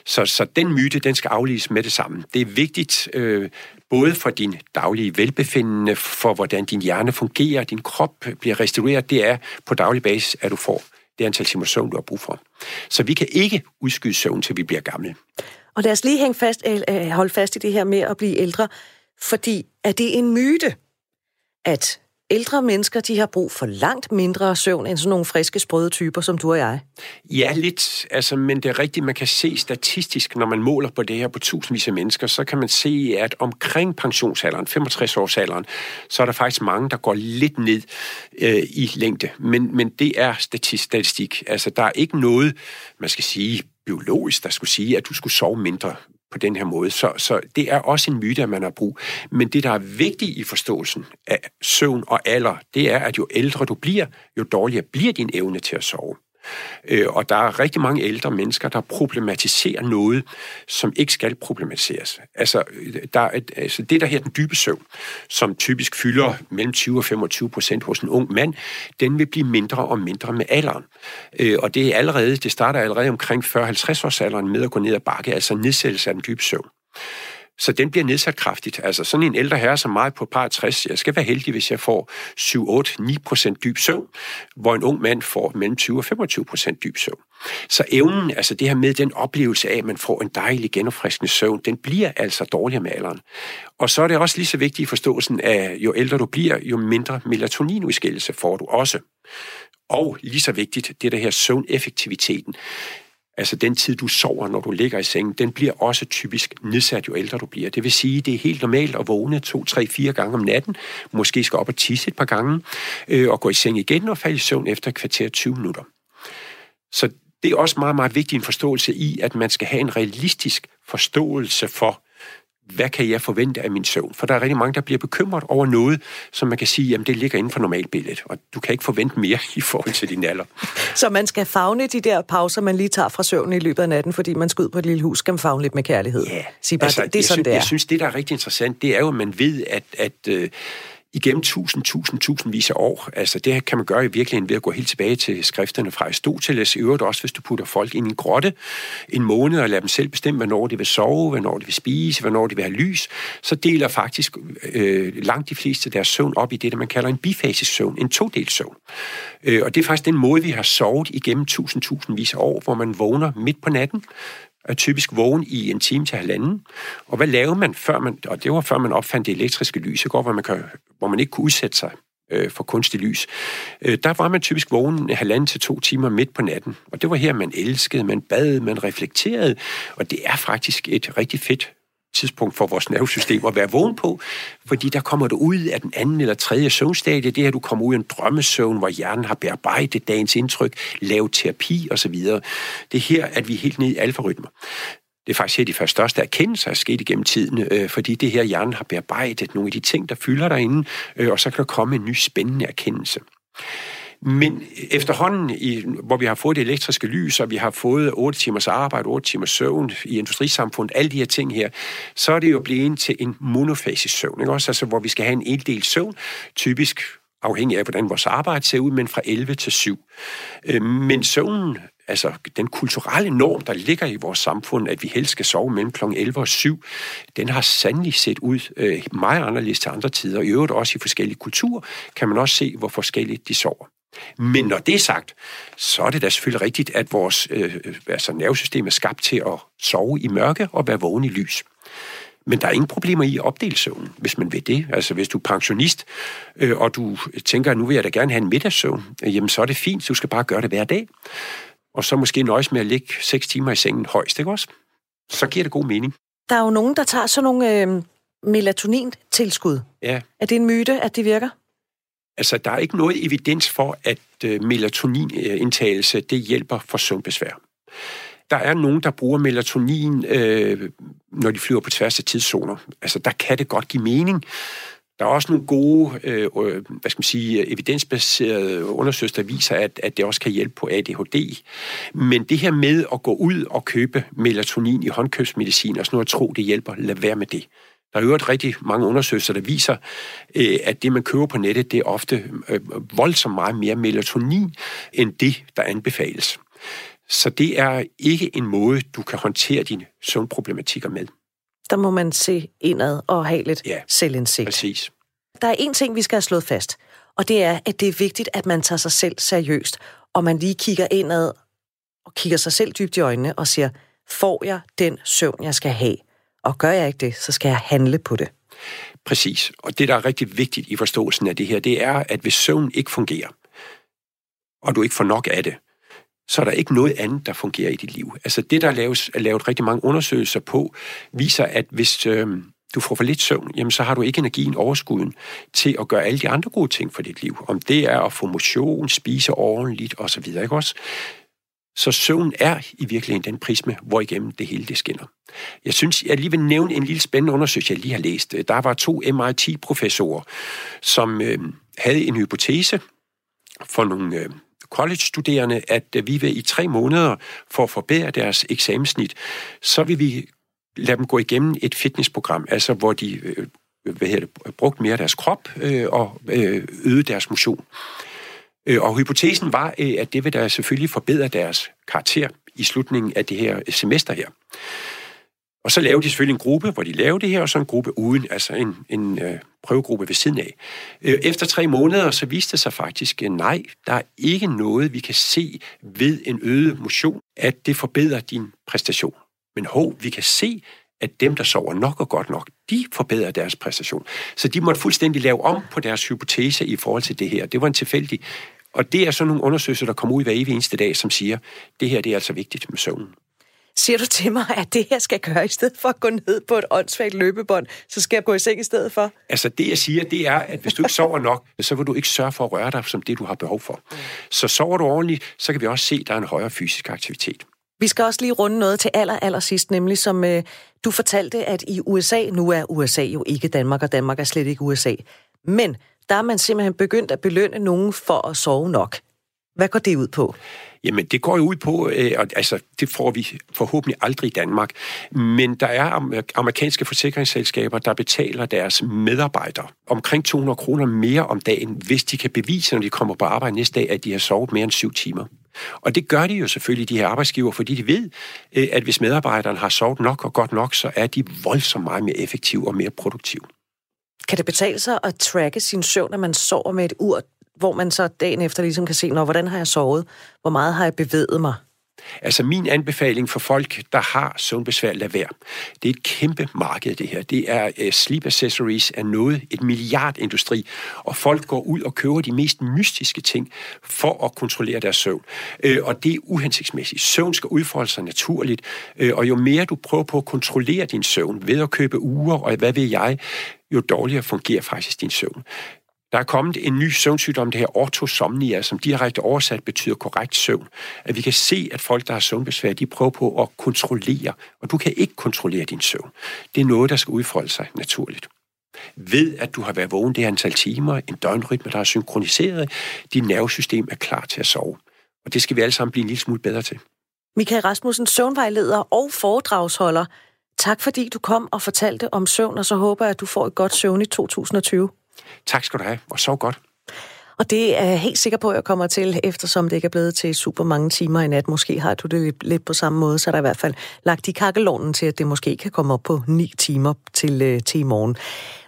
B: Så, så den myte, den skal afliges med det samme. Det er vigtigt, øh, både for din daglige velbefindende, for hvordan din hjerne fungerer, din krop bliver restaureret, det er på daglig basis, at du får det antal timer søvn, du har brug for. Så vi kan ikke udskyde søvn, til vi bliver gamle.
A: Og lad os lige hænge fast, øh, øh, holde fast i det her med at blive ældre, fordi er det en myte, at ældre mennesker, de har brug for langt mindre søvn end sådan nogle friske, sprøde typer, som du og jeg.
B: Ja, lidt. Altså, men det er rigtigt, man kan se statistisk, når man måler på det her på tusindvis af mennesker, så kan man se, at omkring pensionsalderen, 65-årsalderen, så er der faktisk mange, der går lidt ned øh, i længde. Men, men det er statistik. Altså, der er ikke noget, man skal sige, biologisk, der skulle sige, at du skulle sove mindre på den her måde. Så, så det er også en myte, at man har brug. Men det, der er vigtigt i forståelsen af søvn og alder, det er, at jo ældre du bliver, jo dårligere bliver din evne til at sove. Øh, og der er rigtig mange ældre mennesker, der problematiserer noget, som ikke skal problematiseres. Altså, øh, der er, altså det, der her den dybe søvn, som typisk fylder mellem 20 og 25 procent hos en ung mand, den vil blive mindre og mindre med alderen. Øh, og det er allerede, det starter allerede omkring 40-50 års alderen med at gå ned ad bakke, altså nedsættelse af den dybe søvn. Så den bliver nedsat kraftigt. Altså sådan en ældre herre som mig på par 60, jeg skal være heldig, hvis jeg får 7, 8, 9 procent dyb søvn, hvor en ung mand får mellem 20 og 25 procent dyb søvn. Så evnen, altså det her med den oplevelse af, at man får en dejlig genopfriskende søvn, den bliver altså dårligere med alderen. Og så er det også lige så vigtigt i forståelsen af, jo ældre du bliver, jo mindre melatoninudskillelse får du også. Og lige så vigtigt, det der her søvneffektiviteten. Altså den tid, du sover, når du ligger i sengen, den bliver også typisk nedsat, jo ældre du bliver. Det vil sige, det er helt normalt at vågne to, tre, fire gange om natten, måske skal op og tisse et par gange, øh, og gå i seng igen og falde i søvn efter et kvarter 20 minutter. Så det er også meget, meget vigtigt en forståelse i, at man skal have en realistisk forståelse for, hvad kan jeg forvente af min søvn? For der er rigtig mange, der bliver bekymret over noget, som man kan sige, jamen det ligger inden for normalbilledet, og du kan ikke forvente mere (laughs) i forhold til din alder.
A: Så man skal fagne de der pauser, man lige tager fra søvnen i løbet af natten, fordi man skal ud på et lille hus, skal man fagne lidt med kærlighed?
B: Ja,
A: Sig bare,
B: altså,
A: det, det er sådan,
B: synes,
A: det er.
B: Jeg synes, det der er rigtig interessant, det er jo, at man ved, at, at øh, igennem tusind, tusind, tusindvis af år. Altså det kan man gøre i virkeligheden ved at gå helt tilbage til skrifterne fra Aristoteles. I øvrigt også, hvis du putter folk ind i en grotte en måned og lader dem selv bestemme, hvornår de vil sove, hvornår de vil spise, hvornår de vil have lys, så deler faktisk øh, langt de fleste deres søvn op i det, der man kalder en bifasisk søvn, en todelt søvn. Øh, og det er faktisk den måde, vi har sovet igennem tusind, tusindvis af år, hvor man vågner midt på natten, er typisk vågen i en time til halvanden. Og hvad lavede man før man, og det var før man opfandt det elektriske lys, går, hvor man, kan, hvor man ikke kunne udsætte sig øh, for kunstig lys. Øh, der var man typisk vågen halvanden til to timer midt på natten. Og det var her, man elskede, man bad, man reflekterede. Og det er faktisk et rigtig fedt tidspunkt for vores nervesystem at være vågen på, fordi der kommer du ud af den anden eller tredje søvnstadie, det er, at du kommer ud i en drømmesøvn, hvor hjernen har bearbejdet dagens indtryk, lavet terapi osv. Det er her, at vi er helt ned i alfarytmer. Det er faktisk her, de første største erkendelser er sket igennem tiden, øh, fordi det her hjernen har bearbejdet nogle af de ting, der fylder derinde, øh, og så kan der komme en ny spændende erkendelse. Men efterhånden, i, hvor vi har fået det elektriske lys, og vi har fået 8 timers arbejde, 8 timers søvn i industrisamfundet, alle de her ting her, så er det jo blevet til en monofasisk søvn, ikke? Også, altså, hvor vi skal have en en del søvn, typisk afhængig af, hvordan vores arbejde ser ud, men fra 11 til 7. Øh, men søvnen altså den kulturelle norm, der ligger i vores samfund, at vi helst skal sove mellem kl. 11 og 7, den har sandelig set ud øh, meget anderledes til andre tider. I øvrigt også i forskellige kulturer kan man også se, hvor forskelligt de sover. Men når det er sagt, så er det da selvfølgelig rigtigt, at vores øh, altså nervesystem er skabt til at sove i mørke og være vågen i lys. Men der er ingen problemer i at opdele søvn, hvis man vil det. Altså hvis du er pensionist, øh, og du tænker, at nu vil jeg da gerne have en middagssøvn, øh, jamen så er det fint, du skal bare gøre det hver dag og så måske nøjes med at ligge 6 timer i sengen højst, ikke også? Så giver det god mening.
A: Der er jo nogen, der tager sådan nogle øh, melatonin-tilskud.
B: Ja.
A: Er det en myte, at det virker?
B: Altså, der er ikke noget evidens for, at øh, melatoninindtagelse, det hjælper for søvnbesvær. Der er nogen, der bruger melatonin, øh, når de flyver på tværs af tidszoner. Altså, der kan det godt give mening. Der er også nogle gode, øh, øh hvad skal man sige, evidensbaserede undersøgelser, der viser, at, at det også kan hjælpe på ADHD. Men det her med at gå ud og købe melatonin i håndkøbsmedicin og sådan noget, tro, det hjælper, lad være med det. Der er jo rigtig mange undersøgelser, der viser, øh, at det, man køber på nettet, det er ofte øh, voldsomt meget mere melatonin, end det, der anbefales. Så det er ikke en måde, du kan håndtere dine søvnproblematikker med
A: der må man se indad og have lidt ja, selvindsigt.
B: præcis.
A: Der er en ting, vi skal have slået fast, og det er, at det er vigtigt, at man tager sig selv seriøst, og man lige kigger indad og kigger sig selv dybt i øjnene og siger, får jeg den søvn, jeg skal have? Og gør jeg ikke det, så skal jeg handle på det.
B: Præcis. Og det, der er rigtig vigtigt i forståelsen af det her, det er, at hvis søvn ikke fungerer, og du ikke får nok af det, så er der ikke noget andet, der fungerer i dit liv. Altså det, der er lavet, er lavet rigtig mange undersøgelser på, viser, at hvis øh, du får for lidt søvn, jamen så har du ikke energien overskuden til at gøre alle de andre gode ting for dit liv. Om det er at få motion, spise ordentligt osv., ikke også? Så søvn er i virkeligheden den prisme, hvor igennem det hele det skinner. Jeg synes, jeg lige vil nævne en lille spændende undersøgelse, jeg lige har læst. Der var to MIT-professorer, som øh, havde en hypotese for nogle øh, college-studerende, at øh, vi vil i tre måneder, for at forbedre deres eksamensnit, så vil vi lade dem gå igennem et fitnessprogram, altså hvor de øh, øh hvad hedder det, brugt mere deres krop øh, og øh, øget deres motion. Øh, Øh, og hypotesen var, øh, at det vil da selvfølgelig forbedre deres karakter i slutningen af det her semester her. Og så lavede de selvfølgelig en gruppe, hvor de lavede det her, og så en gruppe uden, altså en, en øh, prøvegruppe ved siden af. Øh, efter tre måneder, så viste det sig faktisk, at nej, der er ikke noget, vi kan se ved en øget motion, at det forbedrer din præstation. Men hov, vi kan se, at dem, der sover nok og godt nok, de forbedrer deres præstation. Så de måtte fuldstændig lave om på deres hypotese i forhold til det her. Det var en tilfældig. Og det er sådan nogle undersøgelser, der kommer ud hver evig eneste dag, som siger, det her det er altså vigtigt med søvnen.
A: Siger du til mig, at det her skal gøre, i stedet for at gå ned på et åndssvagt løbebånd, så skal jeg gå i seng i stedet for?
B: Altså det, jeg siger, det er, at hvis du ikke sover nok, (laughs) så vil du ikke sørge for at røre dig som det, du har behov for. Så sover du ordentligt, så kan vi også se, at der er en højere fysisk aktivitet.
A: Vi skal også lige runde noget til aller, aller sidst, nemlig som øh, du fortalte, at i USA, nu er USA jo ikke Danmark, og Danmark er slet ikke USA, men der er man simpelthen begyndt at belønne nogen for at sove nok. Hvad går det ud på?
B: Jamen, det går jo ud på, øh, altså, det får vi forhåbentlig aldrig i Danmark, men der er amerikanske forsikringsselskaber, der betaler deres medarbejdere omkring 200 kroner mere om dagen, hvis de kan bevise, når de kommer på arbejde næste dag, at de har sovet mere end syv timer. Og det gør de jo selvfølgelig, de her arbejdsgiver, fordi de ved, øh, at hvis medarbejderen har sovet nok og godt nok, så er de voldsomt meget mere effektive og mere produktive.
A: Kan det betale sig at tracke sin søvn, når man sover med et ur hvor man så dagen efter ligesom kan se, når, hvordan har jeg sovet? Hvor meget har jeg bevæget mig?
B: Altså min anbefaling for folk, der har søvnbesvær, lad være. Det er et kæmpe marked, det her. Det er uh, sleep accessories er noget, et milliardindustri, og folk går ud og køber de mest mystiske ting for at kontrollere deres søvn. Uh, og det er uhensigtsmæssigt. Søvn skal udfolde sig naturligt, uh, og jo mere du prøver på at kontrollere din søvn ved at købe uger, og hvad ved jeg, jo dårligere fungerer faktisk din søvn. Der er kommet en ny søvnsygdom, det her ortosomnia, som direkte oversat betyder korrekt søvn. At vi kan se, at folk, der har søvnbesvær, de prøver på at kontrollere, og du kan ikke kontrollere din søvn. Det er noget, der skal udfolde sig naturligt. Ved, at du har været vågen det antal timer, en døgnrytme, der er synkroniseret, dit nervesystem er klar til at sove. Og det skal vi alle sammen blive en lille smule bedre til.
A: Michael Rasmussen, søvnvejleder og foredragsholder. Tak fordi du kom og fortalte om søvn, og så håber jeg, at du får et godt søvn i 2020.
B: Tak skal du have, og sov godt.
A: Og det er jeg helt sikker på, at jeg kommer til, eftersom det ikke er blevet til super mange timer i nat. Måske har du det lidt, på samme måde, så er der i hvert fald lagt i kakkelovnen til, at det måske kan komme op på 9 timer til, øh, til i morgen.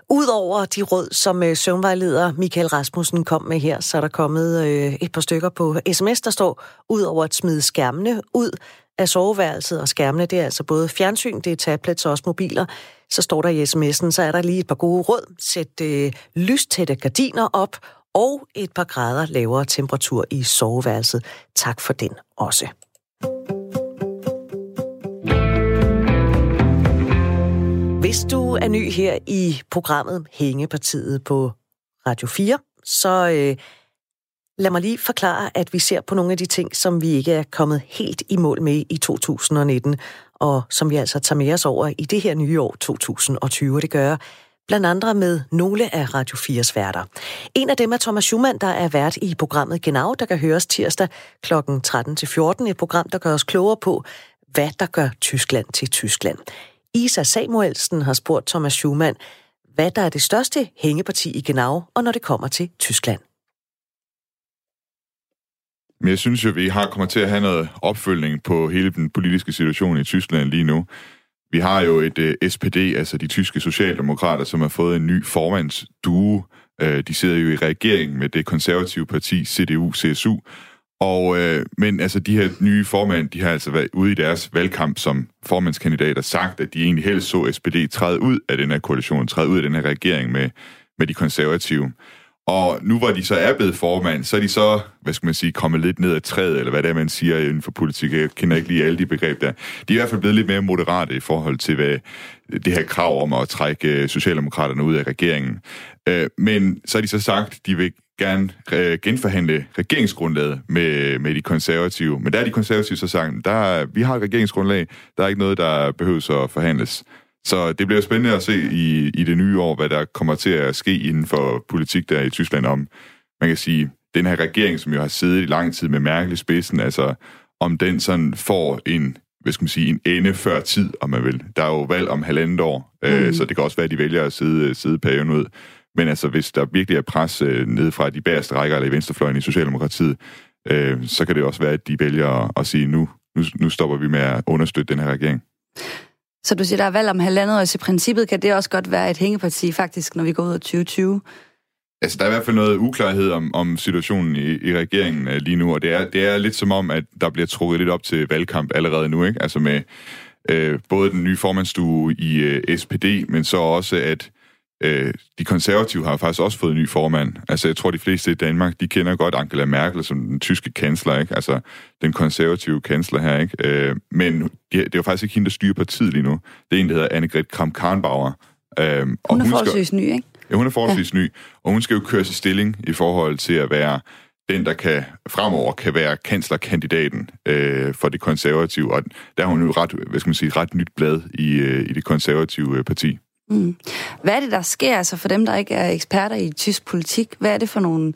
A: Udover de råd, som øh, søvnvejleder Michael Rasmussen kom med her, så er der kommet øh, et par stykker på sms, der står, udover at smide skærmene ud af soveværelset, og skærmene, det er altså både fjernsyn, det er tablets og også mobiler, så står der i sms'en, så er der lige et par gode råd. Sæt øh, lystætte gardiner op, og et par grader lavere temperatur i soveværelset. Tak for den også. Hvis du er ny her i programmet Hængepartiet på Radio 4, så øh, lad mig lige forklare, at vi ser på nogle af de ting, som vi ikke er kommet helt i mål med i 2019, og som vi altså tager med os over i det her nye år 2020. Det gør blandt andre med nogle af Radio 4's værter. En af dem er Thomas Schumann, der er vært i programmet Genau, der kan høres tirsdag kl. 13-14. Et program, der gør os klogere på, hvad der gør Tyskland til Tyskland. Isa Samuelsen har spurgt Thomas Schumann, hvad der er det største hængeparti i Genau, og når det kommer til Tyskland.
C: Men jeg synes jo, at vi har kommet til at have noget opfølgning på hele den politiske situation i Tyskland lige nu. Vi har jo et øh, uh, SPD, altså de tyske socialdemokrater, som har fået en ny formandsdue. Uh, øh, de sidder jo i regering med det konservative parti CDU-CSU. Og, øh, men altså, de her nye formand, de har altså været ude i deres valgkamp som formandskandidater sagt, at de egentlig helst så SPD træde ud af den her koalition, træde ud af den her regering med, med de konservative. Og nu hvor de så er blevet formand, så er de så, hvad skal man sige, kommet lidt ned ad træet, eller hvad det er, man siger inden for politik. Jeg kender ikke lige alle de begreb der. De er i hvert fald blevet lidt mere moderate i forhold til hvad det her krav om at trække øh, Socialdemokraterne ud af regeringen. Øh, men så har de så sagt, de vil gerne øh, genforhandle regeringsgrundlaget med, med de konservative. Men der er de konservative så sagt, der, vi har et regeringsgrundlag, der er ikke noget, der behøves at forhandles. Så det bliver spændende at se i, i det nye år, hvad der kommer til at ske inden for politik der i Tyskland om, man kan sige, den her regering, som jo har siddet i lang tid med Merkel i spidsen, altså om den sådan får en, hvad skal man sige, en ende før tid, om man vil. Der er jo valg om halvandet år, mm. øh, så det kan også være, at de vælger at sidde, sidde perioden ud. Men altså, hvis der virkelig er pres øh, ned fra de bagerste rækker eller i venstrefløjen i Socialdemokratiet, øh, så kan det også være, at de vælger at, at sige, nu, nu, nu stopper vi med at understøtte den her regering.
D: Så du siger, der er valg om halvandet år, så i princippet kan det også godt være et hængeparti, faktisk, når vi går ud af 2020.
C: Altså, der er i hvert fald noget uklarhed om, om situationen i, i regeringen uh, lige nu, og det er, det er lidt som om, at der bliver trukket lidt op til valgkamp allerede nu, ikke? Altså med uh, både den nye formandsstue i øh, uh, SPD, men så også, at Øh, de konservative har faktisk også fået en ny formand. Altså, jeg tror, de fleste i Danmark, de kender godt Angela Merkel som den tyske kansler, ikke? Altså, den konservative kansler her, ikke? Øh, men det, det er jo faktisk ikke hende, der styrer partiet lige nu. Det er en, der hedder Annegret Kramp-Karrenbauer.
D: Øh, hun er hun forholdsvis skal, ny, ikke?
C: Ja, hun er forholdsvis ja. ny, og hun skal jo køre sig stilling i forhold til at være den, der kan fremover kan være kanslerkandidaten øh, for det konservative, og der er hun jo ret, hvad skal man sige, ret nyt blad i, øh, i det konservative øh, parti.
D: Mm. Hvad er det, der sker altså for dem, der ikke er eksperter i tysk politik? Hvad er det for nogle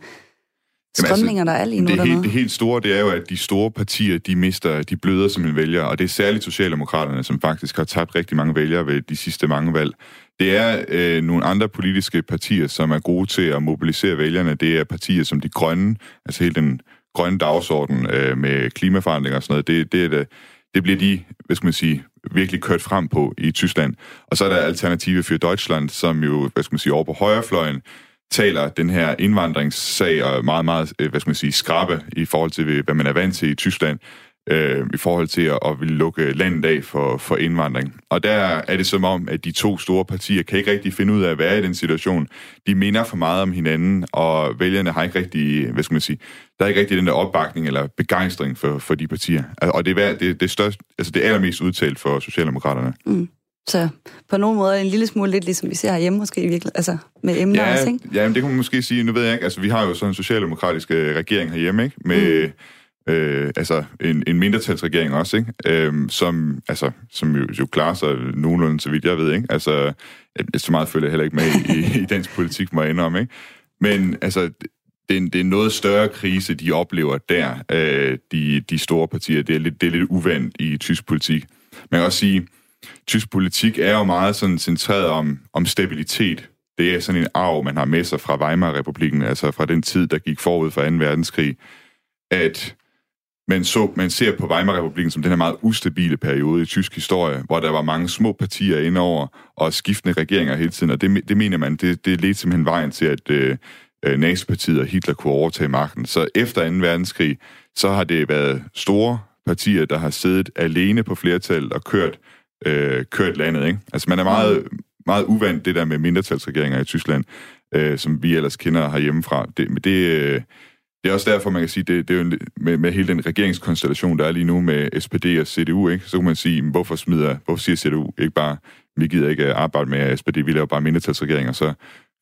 D: strømninger, altså, der er lige nu
C: det,
D: dernede?
C: helt, det helt store, det er jo, at de store partier, de mister, de bløder som en vælger, og det er særligt Socialdemokraterne, som faktisk har tabt rigtig mange vælgere ved de sidste mange valg. Det er øh, nogle andre politiske partier, som er gode til at mobilisere vælgerne. Det er partier som de grønne, altså hele den grønne dagsorden øh, med klimaforandringer og sådan noget. Det, det, er det, det bliver de, hvad skal man sige, virkelig kørt frem på i Tyskland. Og så er der Alternative for Deutschland, som jo, hvad skal man sige, over på højrefløjen, taler den her indvandringssag og meget, meget, øh, hvad skal man sige, skrabe i forhold til, hvad man er vant til i Tyskland øh, i forhold til at, at ville lukke landet af for, for indvandring. Og der er det som om, at de to store partier kan ikke rigtig finde ud af at være i den situation. De minder for meget om hinanden, og vælgerne har ikke rigtig, hvad skal man sige, der er ikke rigtig den der opbakning eller begejstring for, for de partier. Og det er det, det, største, altså det allermest udtalt for Socialdemokraterne. Mm.
D: Så på nogen måde en lille smule lidt ligesom vi ser herhjemme måske virkelig, altså med emner
C: ja,
D: også, ikke?
C: Ja, men det kunne man måske sige, nu ved jeg ikke, altså vi har jo sådan en socialdemokratisk øh, regering herhjemme, ikke? Med, mm øh, altså en, en mindretalsregering også, ikke? Øh, som, altså, som jo, jo klarer sig nogenlunde, så vidt jeg ved, ikke? Altså, så meget følger jeg heller ikke med i, i dansk politik, må jeg indrømme, ikke? Men altså, det er, en, det er en noget større krise, de oplever der, øh, de, de store partier. Det er, lidt, det er lidt uvandt i tysk politik. Man kan også sige, tysk politik er jo meget sådan centreret om, om stabilitet. Det er sådan en arv, man har med sig fra Weimar-republiken, altså fra den tid, der gik forud for 2. verdenskrig, at man, så, man ser på Weimar-republiken som den her meget ustabile periode i tysk historie, hvor der var mange små partier indover og skiftende regeringer hele tiden, og det, det mener man, det, det ledte simpelthen vejen til, at øh, øh nazipartiet og Hitler kunne overtage magten. Så efter 2. verdenskrig, så har det været store partier, der har siddet alene på flertal og kørt, øh, kørt landet. Ikke? Altså man er meget, meget uvandt det der med mindretalsregeringer i Tyskland, øh, som vi ellers kender herhjemmefra. Det, det, øh, det er også derfor, man kan sige, det, det er jo med, med hele den regeringskonstellation, der er lige nu med SPD og CDU, ikke? så kan man sige, hvorfor smider, hvorfor siger CDU ikke bare, vi gider ikke arbejde med SPD, vi laver bare mindretalsregeringer, så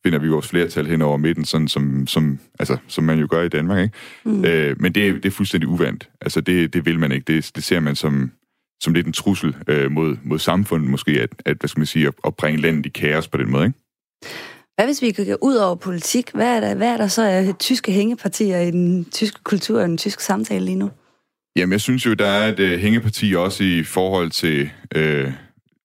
C: finder vi vores flertal hen over midten, sådan som, som, altså, som man jo gør i Danmark. Ikke? Mm. Øh, men det, det er fuldstændig uvandt. Altså, det, det vil man ikke. Det, det ser man som, som lidt en trussel øh, mod, mod samfundet, måske, at, at, hvad skal man sige, at, at bringe landet i kaos på den måde. Ikke?
D: Hvad hvis vi kan ud over politik? Hvad er der, hvad er der så af tyske hængepartier i den tyske kultur og den tyske samtale lige nu?
C: Jamen, jeg synes jo, der er et uh, hængeparti også i forhold til uh,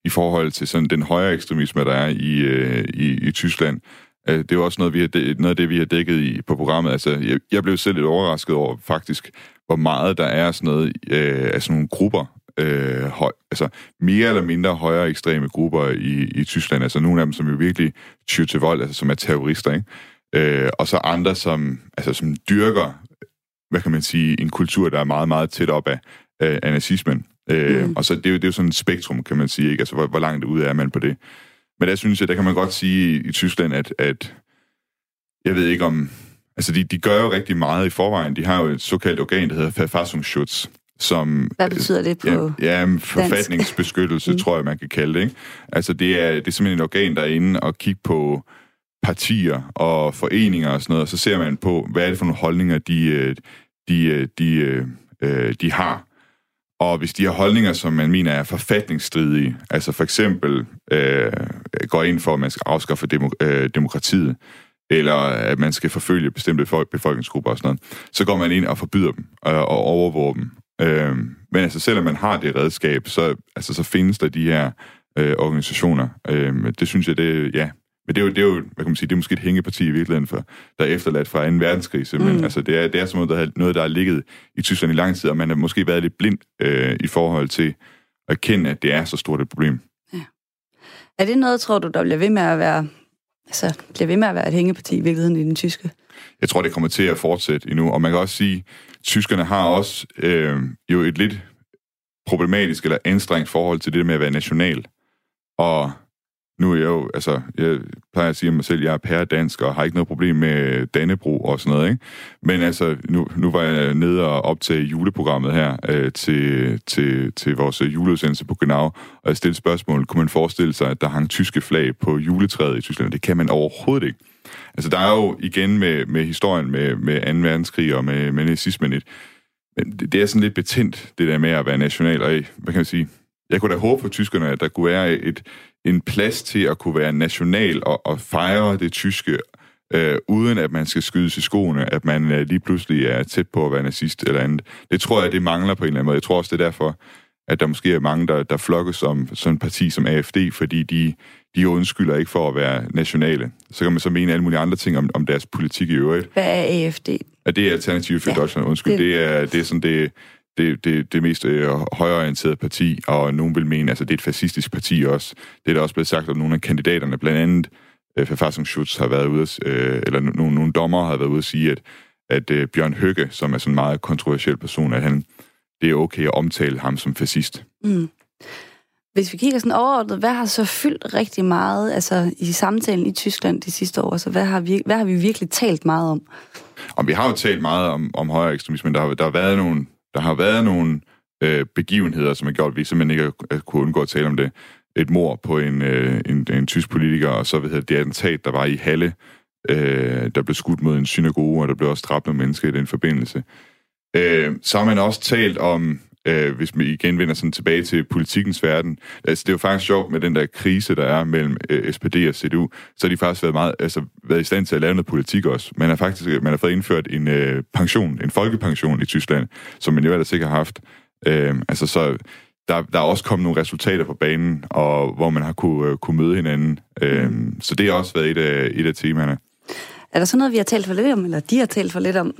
C: i forhold til sådan den højere ekstremisme, der er i, uh, i, i Tyskland. Uh, det er jo også noget, vi har, noget af det, vi har dækket i, på programmet. Altså, jeg, jeg blev selv lidt overrasket over faktisk, hvor meget der er sådan noget uh, af sådan nogle grupper, øh, høj, altså mere eller mindre højere ekstreme grupper i, i Tyskland. Altså nogle af dem, som jo virkelig tyr til vold, altså som er terrorister, ikke? Øh, og så andre, som, altså, som dyrker, hvad kan man sige, en kultur, der er meget, meget tæt op af, af, af nazismen. Øh, mm. Og så det er, jo, det er jo sådan et spektrum, kan man sige, ikke? Altså hvor, hvor langt ude er man på det. Men der synes jeg, der kan man godt sige i, i Tyskland, at, at jeg ved ikke om... Altså, de, de gør jo rigtig meget i forvejen. De har jo et såkaldt organ, der hedder Verfassungsschutz, som...
D: Hvad betyder det på
C: Ja, ja forfatningsbeskyttelse, mm. tror jeg, man kan kalde det. Ikke? Altså, det er, det er simpelthen et organ, der er inde og kigge på partier og foreninger og sådan noget, og så ser man på, hvad er det for nogle holdninger, de, øh, de, øh, de, de, øh, de har. Og hvis de har holdninger, som man mener er forfatningsstridige, altså for eksempel øh, går ind for, at man skal afskaffe demo, øh, demokratiet, eller at man skal forfølge bestemte befolkningsgrupper og sådan noget, så går man ind og forbyder dem og, og overvåger dem Øh, men altså, selvom man har det redskab, så, altså, så findes der de her øh, organisationer. Øh, det synes jeg, det ja. Men det er jo, det er jo hvad kan man sige, det er måske et hængeparti i virkeligheden, for, der er efterladt fra 2. verdenskrig. Mm. Men altså, det er, det er som noget, der, noget, der har ligget i Tyskland i lang tid, og man har måske været lidt blind øh, i forhold til at erkende, at det er så stort et problem. Ja.
D: Er det noget, tror du, der bliver ved med at være, altså, bliver ved med at være et hængeparti i virkeligheden i den tyske?
C: Jeg tror, det kommer til at fortsætte endnu, og man kan også sige, tyskerne har også øh, jo et lidt problematisk eller anstrengt forhold til det med at være national. Og nu er jeg jo, altså, jeg plejer at sige mig selv, jeg er pæredansk og har ikke noget problem med Dannebro og sådan noget, ikke? Men altså, nu, nu var jeg nede og optage juleprogrammet her øh, til, til, til vores juleudsendelse på Genau, og jeg stillede spørgsmålet, kunne man forestille sig, at der hang tyske flag på juletræet i Tyskland? Det kan man overhovedet ikke. Altså, der er jo igen med, med historien med, med 2. verdenskrig og med, med nazismen et, men det, det er sådan lidt betændt, det der med at være national. Og hvad kan man sige? Jeg kunne da håbe for tyskerne, at der kunne være et, en plads til at kunne være national og, og fejre det tyske, øh, uden at man skal skydes i skoene, at man øh, lige pludselig er tæt på at være nazist eller andet. Det tror jeg, det mangler på en eller anden måde. Jeg tror også, det er derfor, at der måske er mange, der, der flokkes om sådan et parti som AFD, fordi de, de undskylder ikke for at være nationale. Så kan man så mene alle mulige andre ting om, om deres politik i øvrigt.
D: Hvad er AFD?
C: At det er Alternative for ja, Deutschland, undskyld. Det... det, er, det er sådan det, det, det, det mest øh, højorienterede parti, og nogen vil mene, altså det er et fascistisk parti også. Det er der også blevet sagt om nogle af kandidaterne, blandt andet øh, Verfassungsschutz har været ude, øh, eller nogle, nogle dommer har været ude at sige, at, at øh, Bjørn Høgge, som er sådan en meget kontroversiel person, at han, det er okay at omtale ham som fascist. Mm.
D: Hvis vi kigger sådan overordnet, hvad har så fyldt rigtig meget altså i samtalen i Tyskland de sidste år? Så hvad har vi, hvad har vi virkelig talt meget om?
C: Og vi har jo talt meget om, om højere ekstremisme, men der har, der har været nogle, der har været nogle øh, begivenheder, som har gjort, at vi simpelthen ikke har kunne undgå at tale om det. Et mor på en, øh, en, en tysk politiker, og så ved det attentat, der var i Halle, øh, der blev skudt mod en synagoge, og der blev også dræbt nogle mennesker i den forbindelse. Øh, så har man også talt om, øh, hvis vi igen vender sådan tilbage til politikens verden, altså det er jo faktisk sjovt med den der krise, der er mellem øh, SPD og CDU, så har de faktisk været, meget, altså, været i stand til at lave noget politik også. Man har faktisk man har fået indført en øh, pension, en folkepension i Tyskland, som man jo ellers ikke har haft. Øh, altså så der, der er også kommet nogle resultater på banen, og hvor man har kunne, uh, kunne møde hinanden. Øh, så det har også været et af, et af temaerne.
D: Er der så noget, vi har talt for lidt om, eller de har talt for lidt om?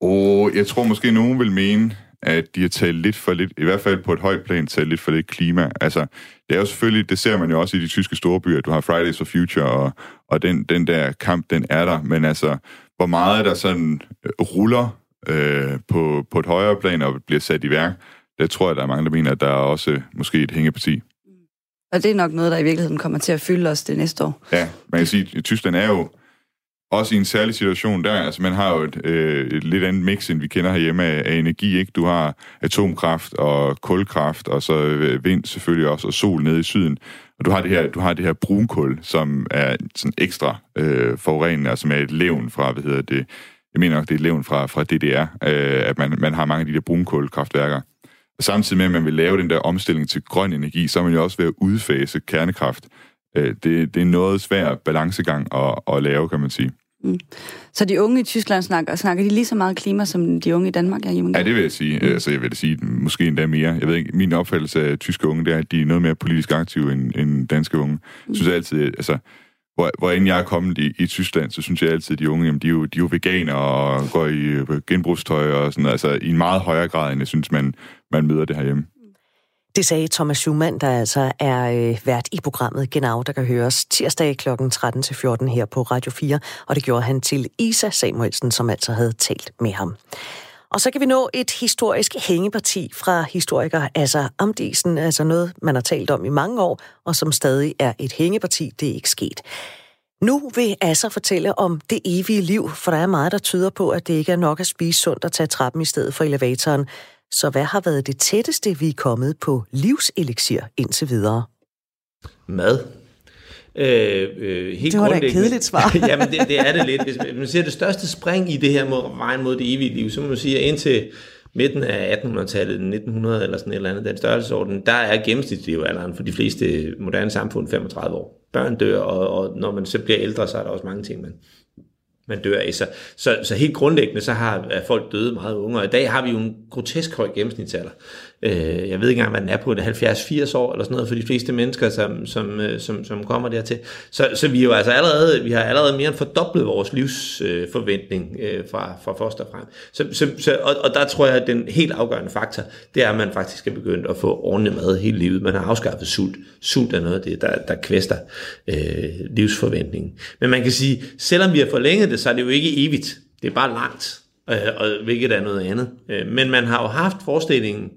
C: Og jeg tror måske, nogen vil mene, at de har talt lidt for lidt, i hvert fald på et højt plan, talt lidt for lidt klima. Altså, det er jo selvfølgelig, det ser man jo også i de tyske store byer, du har Fridays for Future, og, og den, den der kamp, den er der, men altså, hvor meget der sådan øh, ruller øh, på, på et højere plan og bliver sat i værk, det tror jeg, der er mange, der mener, at der er også måske et hængeparti.
D: Og det er nok noget, der i virkeligheden kommer til at fylde os det næste år.
C: Ja, man kan sige, at Tyskland er jo også i en særlig situation der. Altså, man har jo et, øh, et lidt andet mix, end vi kender herhjemme af, af energi. Ikke? Du har atomkraft og kulkraft, og så øh, vind selvfølgelig også, og sol nede i syden. Og du har det her, du har det her brunkul, som er sådan ekstra øh, forurenende, og som er et levn fra, hvad hedder det, jeg mener nok, det er et levn fra, fra DDR, øh, at man, man har mange af de der brunkulkraftværker. Og samtidig med, at man vil lave den der omstilling til grøn energi, så er man jo også ved at udfase kernekraft. Øh, det, det er noget svær balancegang at, at lave, kan man sige. Mm.
D: Så de unge i Tyskland snakker, snakker de lige så meget klima, som de unge i Danmark er hjemme?
C: Ja, det vil jeg sige. Mm. Altså, jeg vil sige måske endda mere. Jeg ved ikke, min opfattelse af tyske unge, det er, at de er noget mere politisk aktive end, end danske unge. Jeg synes altid, altså, hvor, hvor end jeg er kommet i, i Tyskland, så synes jeg altid, at de unge, jamen, de, er jo, de er jo veganer og går i genbrugstøj og sådan altså i en meget højere grad, end jeg synes, man, man møder det herhjemme.
A: Det sagde Thomas Schumann, der altså er øh, vært i programmet Genau, der kan høres tirsdag kl. 13-14 her på Radio 4, og det gjorde han til Isa Samuelsen, som altså havde talt med ham. Og så kan vi nå et historisk hængeparti fra historiker altså Amdisen, altså noget, man har talt om i mange år, og som stadig er et hængeparti. Det er ikke sket. Nu vil Asser fortælle om det evige liv, for der er meget, der tyder på, at det ikke er nok at spise sundt og tage trappen i stedet for elevatoren. Så hvad har været det tætteste, vi er kommet på livselixir indtil videre?
E: Mad. Øh, øh, helt
A: det var da et kedeligt svar. (laughs)
E: jamen, det, det er det lidt. Hvis man ser det største spring i det her mod, vejen mod det evige liv, så må man sige, at indtil midten af 1800-tallet, 1900 eller sådan et eller andet, den størrelsesorden, der er gennemsnitslevealderen for de fleste moderne samfund 35 år. Børn dør, og, og når man så bliver ældre, så er der også mange ting, man, man dør af. Så, så, så helt grundlæggende, så har er folk døde meget unge, og i dag har vi jo en grotesk høj gennemsnitsalder. Øh, jeg ved ikke engang, hvad den er på, det 70-80 år eller sådan noget for de fleste mennesker, som, som, øh, som, som kommer dertil. Så, så vi, er jo altså allerede, vi har allerede mere end fordoblet vores livsforventning øh, fra, fra foster frem. Så, så, så, og, og der tror jeg, at den helt afgørende faktor, det er, at man faktisk er begyndt at få ordentlig mad hele livet. Man har afskaffet sult. Sult er noget af det, der, der kvæster øh, livsforventningen. Men man kan sige, selvom vi har forlænget det, så er det jo ikke evigt. Det er bare langt, øh, og hvilket er noget andet. Øh, men man har jo haft forestillingen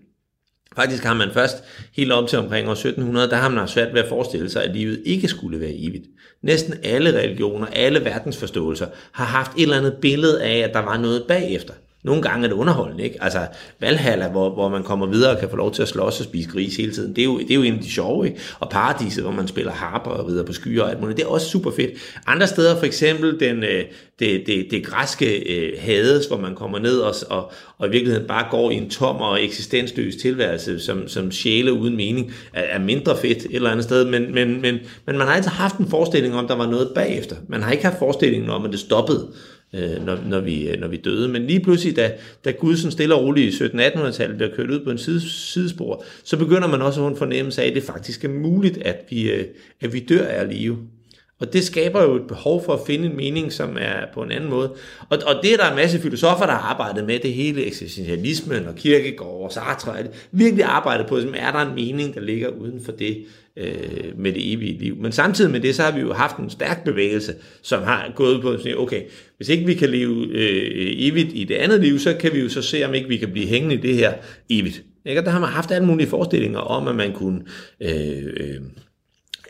E: Faktisk har man først helt op til omkring år 1700, der har man haft svært ved at forestille sig, at livet ikke skulle være evigt. Næsten alle religioner, alle verdensforståelser har haft et eller andet billede af, at der var noget bagefter. Nogle gange er det underholdende, ikke? Altså Valhalla, hvor, hvor man kommer videre og kan få lov til at slås og spise gris hele tiden, det er jo, det er jo en af de sjove, ikke? Og paradiset, hvor man spiller harper og videre på skyer og alt muligt, det er også super fedt. Andre steder, for eksempel den, øh, det, det, det græske øh, Hades, hvor man kommer ned og, og, og i virkeligheden bare går i en tom og eksistensløs tilværelse, som, som sjæle uden mening, er, er mindre fedt et eller andet sted, men, men, men, men man har altid haft en forestilling om, der var noget bagefter. Man har ikke haft forestillingen om, at det stoppede øh, når, når, vi, øh, når vi døde. Men lige pludselig, da, da Gud sådan stille og roligt i 1700-1800-tallet bliver kørt ud på en side, sidespor, så begynder man også at få en fornemmelse af, at det faktisk er muligt, at vi, øh, at vi dør af live. Og det skaber jo et behov for at finde en mening, som er på en anden måde. Og, og det er der en masse filosofer, der har arbejdet med, det hele eksistentialismen og kirkegård og Sartre, virkelig arbejdet på, som er der en mening, der ligger uden for det øh, med det evige liv. Men samtidig med det, så har vi jo haft en stærk bevægelse, som har gået på at sige, okay, hvis ikke vi kan leve øh, evigt i det andet liv, så kan vi jo så se, om ikke vi kan blive hængende i det her evigt. Ikke? Og der har man haft alle mulige forestillinger om, at man kunne... Øh, øh,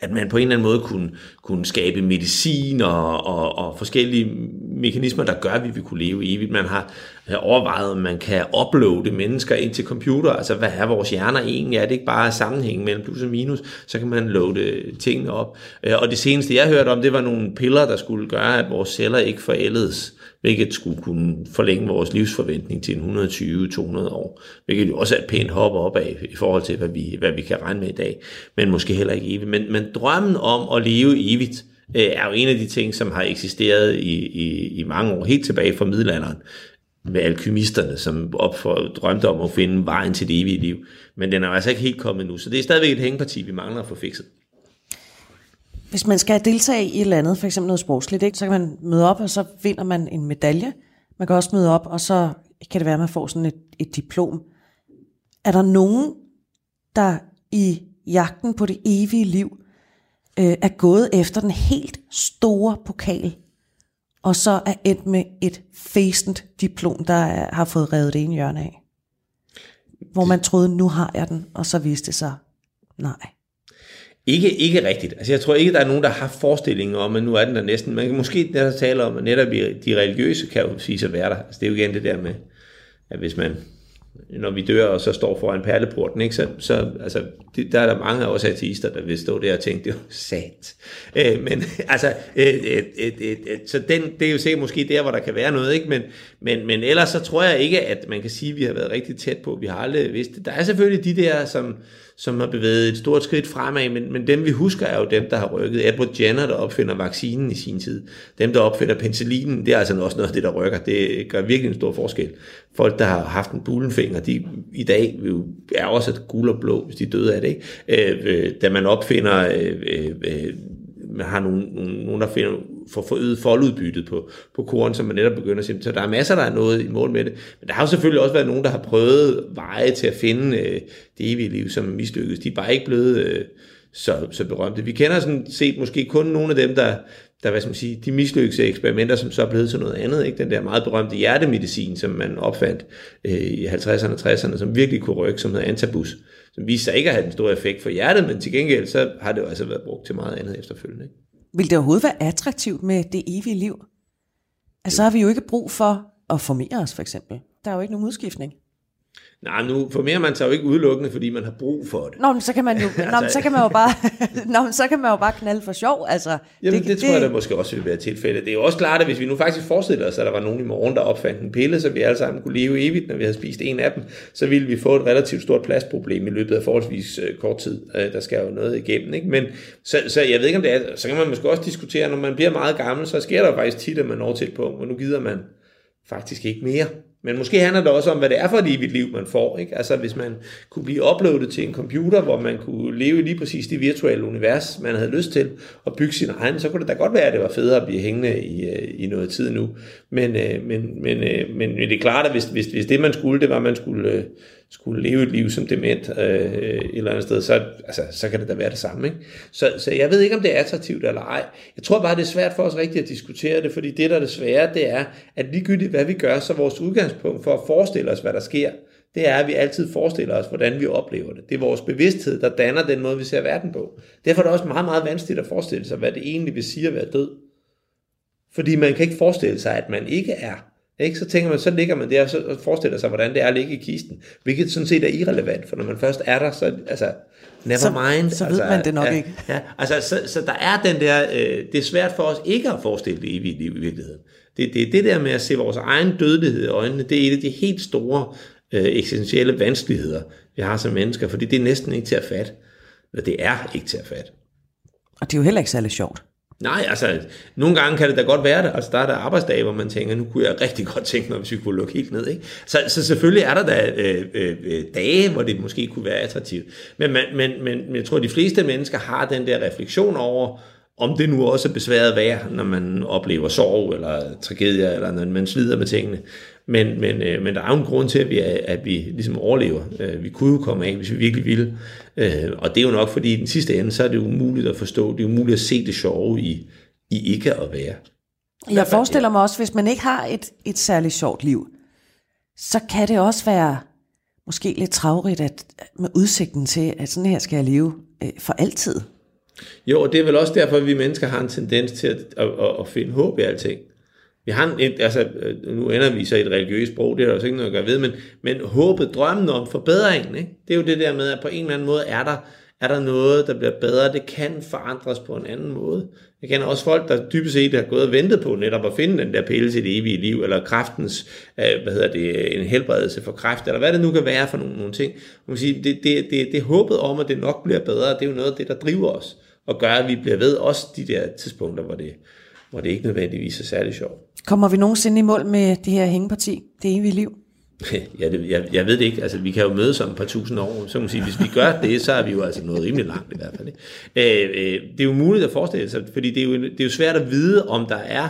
E: at man på en eller anden måde kunne, kunne skabe medicin og, og, og forskellige mekanismer, der gør, at vi vil kunne leve evigt. Man har overvejet, at man kan uploade mennesker ind til computer. Altså, hvad er vores hjerner egentlig? Er det ikke bare sammenhæng mellem plus og minus? Så kan man loade tingene op. Øh, og det seneste, jeg hørte om, det var nogle piller, der skulle gøre, at vores celler ikke forældes hvilket skulle kunne forlænge vores livsforventning til 120-200 år, hvilket jo også er et pænt hop op af i forhold til, hvad vi, hvad vi kan regne med i dag, men måske heller ikke evigt. Men, men drømmen om at leve evigt, øh, er jo en af de ting, som har eksisteret i, i, i mange år, helt tilbage fra middelalderen, med alkymisterne, som op for, drømte om at finde vejen til det evige liv. Men den er altså ikke helt kommet nu, så det er stadigvæk et hængeparti, vi mangler at få fikset.
A: Hvis man skal deltage i et eller andet, for eksempel noget sportsligt, ikke, så kan man møde op, og så vinder man en medalje. Man kan også møde op, og så kan det være, at man får sådan et, et diplom. Er der nogen, der i jagten på det evige liv øh, er gået efter den helt store pokal, og så er endt med et fæsent diplom, der er, har fået revet det ene hjørne af? Hvor man troede, nu har jeg den, og så viste det sig, nej.
E: Ikke, ikke rigtigt. Altså, jeg tror ikke, der er nogen, der har forestillingen om, at nu er den der næsten. Man kan måske der tale om, at netop de religiøse kan jo sige sig være der. Altså, det er jo igen det der med, at hvis man, når vi dør, og så står foran perleporten, ikke, så, så altså, det, der er der mange af os ateister, der vil stå der og tænke, det er jo sat. Øh, men altså, øh, øh, øh, øh, så den, det er jo sikkert måske der, hvor der kan være noget, ikke? Men, men, men ellers så tror jeg ikke, at man kan sige, at vi har været rigtig tæt på. Vi har aldrig vidst det. Der er selvfølgelig de der, som, som har bevæget et stort skridt fremad, men, men dem vi husker er jo dem, der har rykket. Edward Jenner, der opfinder vaccinen i sin tid. Dem, der opfinder penicillinen, det er altså også noget af det, der rykker. Det gør virkelig en stor forskel. Folk, der har haft en bulenfinger, de i dag er også gul og blå, hvis de døde af det. Ikke? Øh, øh, da man opfinder øh, øh, øh man har nogle, nogle, nogle der finder, for forøget foldudbyttet på, på koren, som man netop begynder at sige. Så der er masser, der er noget i mål med det. Men der har jo selvfølgelig også været nogen, der har prøvet veje til at finde øh, det evige liv, som mislykkedes. De er bare ikke blevet øh, så, så berømte. Vi kender sådan set måske kun nogle af dem, der, der hvad skal man sige, de mislykkede eksperimenter, som så er blevet til noget andet. Ikke? Den der meget berømte hjertemedicin, som man opfandt øh, i 50'erne og 60'erne, som virkelig kunne rykke, som hedder antabus, som viste sig ikke at have den store effekt for hjertet, men til gengæld så har det jo altså været brugt til meget andet efterfølgende. Ikke?
A: Vil det overhovedet være attraktivt med det evige liv? Altså, så har vi jo ikke brug for at formere os, for eksempel. Der er jo ikke nogen udskiftning.
E: Nej, nu formerer man sig jo ikke udelukkende, fordi man har brug for det.
A: Nå, men så kan man jo, (laughs) altså, nå, men så kan man jo bare, (laughs) nå, men så kan man jo bare knalde for sjov. Altså,
E: jamen, det, det, tror jeg da måske også vil være tilfældet. Det er jo også klart, at hvis vi nu faktisk forestiller os, at der var nogen i morgen, der opfandt en pille, så vi alle sammen kunne leve evigt, når vi havde spist en af dem, så ville vi få et relativt stort plastproblem i løbet af forholdsvis øh, kort tid. Øh, der skal jo noget igennem, ikke? Men, så, så jeg ved ikke, om det er, så kan man måske også diskutere, når man bliver meget gammel, så sker der faktisk tit, at man når til et punkt, hvor nu gider man faktisk ikke mere. Men måske handler det også om, hvad det er for et evigt liv, man får. Ikke? Altså hvis man kunne blive uploadet til en computer, hvor man kunne leve i lige præcis det virtuelle univers, man havde lyst til, og bygge sin egen, så kunne det da godt være, at det var federe at blive hængende i, øh, i noget tid nu. Men, øh, men, men, men, men det er klart, at hvis, hvis, hvis det man skulle, det var, at man skulle skulle leve et liv som dement øh, et eller andet sted, så, altså, så kan det da være det samme. Ikke? Så, så jeg ved ikke, om det er attraktivt eller ej. Jeg tror bare, det er svært for os rigtigt at diskutere det, fordi det, der er det svære, det er, at ligegyldigt hvad vi gør, så vores udgangspunkt for at forestille os, hvad der sker, det er, at vi altid forestiller os, hvordan vi oplever det. Det er vores bevidsthed, der danner den måde, vi ser verden på. Derfor er det også meget, meget vanskeligt at forestille sig, hvad det egentlig vil sige at være død. Fordi man kan ikke forestille sig, at man ikke er. Ikke? Så tænker man, så ligger man der og forestiller sig, hvordan det er at ligge i kisten. Hvilket sådan set er irrelevant, for når man først er der, så altså, never
A: så,
E: mind.
A: Så ved
E: altså,
A: man det nok
E: ja,
A: ikke.
E: Ja, altså, så, så der er den der, øh, det er svært for os ikke at forestille det evige liv i virkeligheden. Det, det, det der med at se vores egen dødelighed i øjnene, det er et af de helt store øh, eksistentielle vanskeligheder, vi har som mennesker, fordi det er næsten ikke til at fatte. Eller det er ikke til at fatte.
A: Og det er jo heller ikke særlig sjovt.
E: Nej, altså, nogle gange kan det da godt være det. Altså, der er der arbejdsdage, hvor man tænker, nu kunne jeg rigtig godt tænke mig, hvis vi kunne lukke helt ned. Ikke? Så, så selvfølgelig er der da øh, øh, øh dage, hvor det måske kunne være attraktivt. Men, men, men, men jeg tror, at de fleste mennesker har den der refleksion over, om det nu også er besværet værd, når man oplever sorg eller tragedier, eller når man slider med tingene. Men, men, øh, men der er jo en grund til, at vi, at vi ligesom overlever. Øh, vi kunne jo komme af, hvis vi virkelig ville. Øh, og det er jo nok, fordi i den sidste ende, så er det umuligt at forstå, det er umuligt at se det sjove i, i ikke at være.
A: Jeg forestiller mig også, hvis man ikke har et, et særligt sjovt liv, så kan det også være måske lidt travrigt at, med udsigten til, at sådan her skal jeg leve øh, for altid.
E: Jo, og det er vel også derfor, at vi mennesker har en tendens til at, at, at, at finde håb i alting. Vi har et, altså, øh, nu ender vi så i et religiøst sprog, det er der også ikke noget at gøre ved, men, men håbet, drømmen om forbedringen, ikke? det er jo det der med, at på en eller anden måde er der Er der noget, der bliver bedre? Det kan forandres på en anden måde. Jeg kender også folk, der dybest set har gået og ventet på netop at finde den der pille til det evige liv, eller kraftens, øh, hvad hedder det, en helbredelse for kræft, eller hvad det nu kan være for nogle, nogle ting. Man kan sige, det, det, det, det håbet om, at det nok bliver bedre, det er jo noget af det, der driver os, og gør, at vi bliver ved også de der tidspunkter, hvor det, hvor det ikke nødvendigvis er særlig sjovt.
A: Kommer vi nogensinde i mål med det her hængeparti, det evige liv? (laughs)
E: Ja, det, jeg, jeg ved det ikke. Altså, vi kan jo mødes om et par tusind år. Så man sige, hvis vi gør det, så er vi jo altså noget rimelig langt i hvert fald. Ikke? Øh, øh, det er jo muligt at forestille sig, fordi det er, jo, det er jo svært at vide, om der er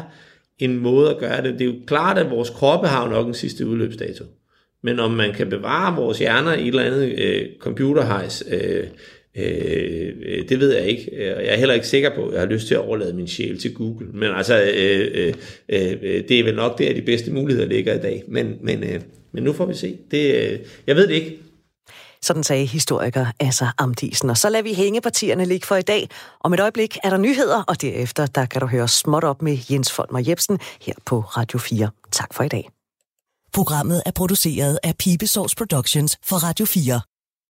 E: en måde at gøre det. Det er jo klart, at vores kroppe har jo nok en sidste udløbsdato. Men om man kan bevare vores hjerner i et eller andet øh, computerhejs, øh, Øh, det ved jeg ikke. Jeg er heller ikke sikker på, at jeg har lyst til at overlade min sjæl til Google. Men altså, øh, øh, øh, det er vel nok der, de bedste muligheder ligger i dag. Men, men, øh, men nu får vi se. Det, øh, jeg ved det ikke.
A: Sådan sagde historiker Asser Amdisen. Og så lader vi hængepartierne ligge for i dag. Om et øjeblik er der nyheder, og derefter der kan du høre småt op med Jens Folmer Jebsen her på Radio 4. Tak for i dag.
F: Programmet er produceret af Pibesovs Productions for Radio 4.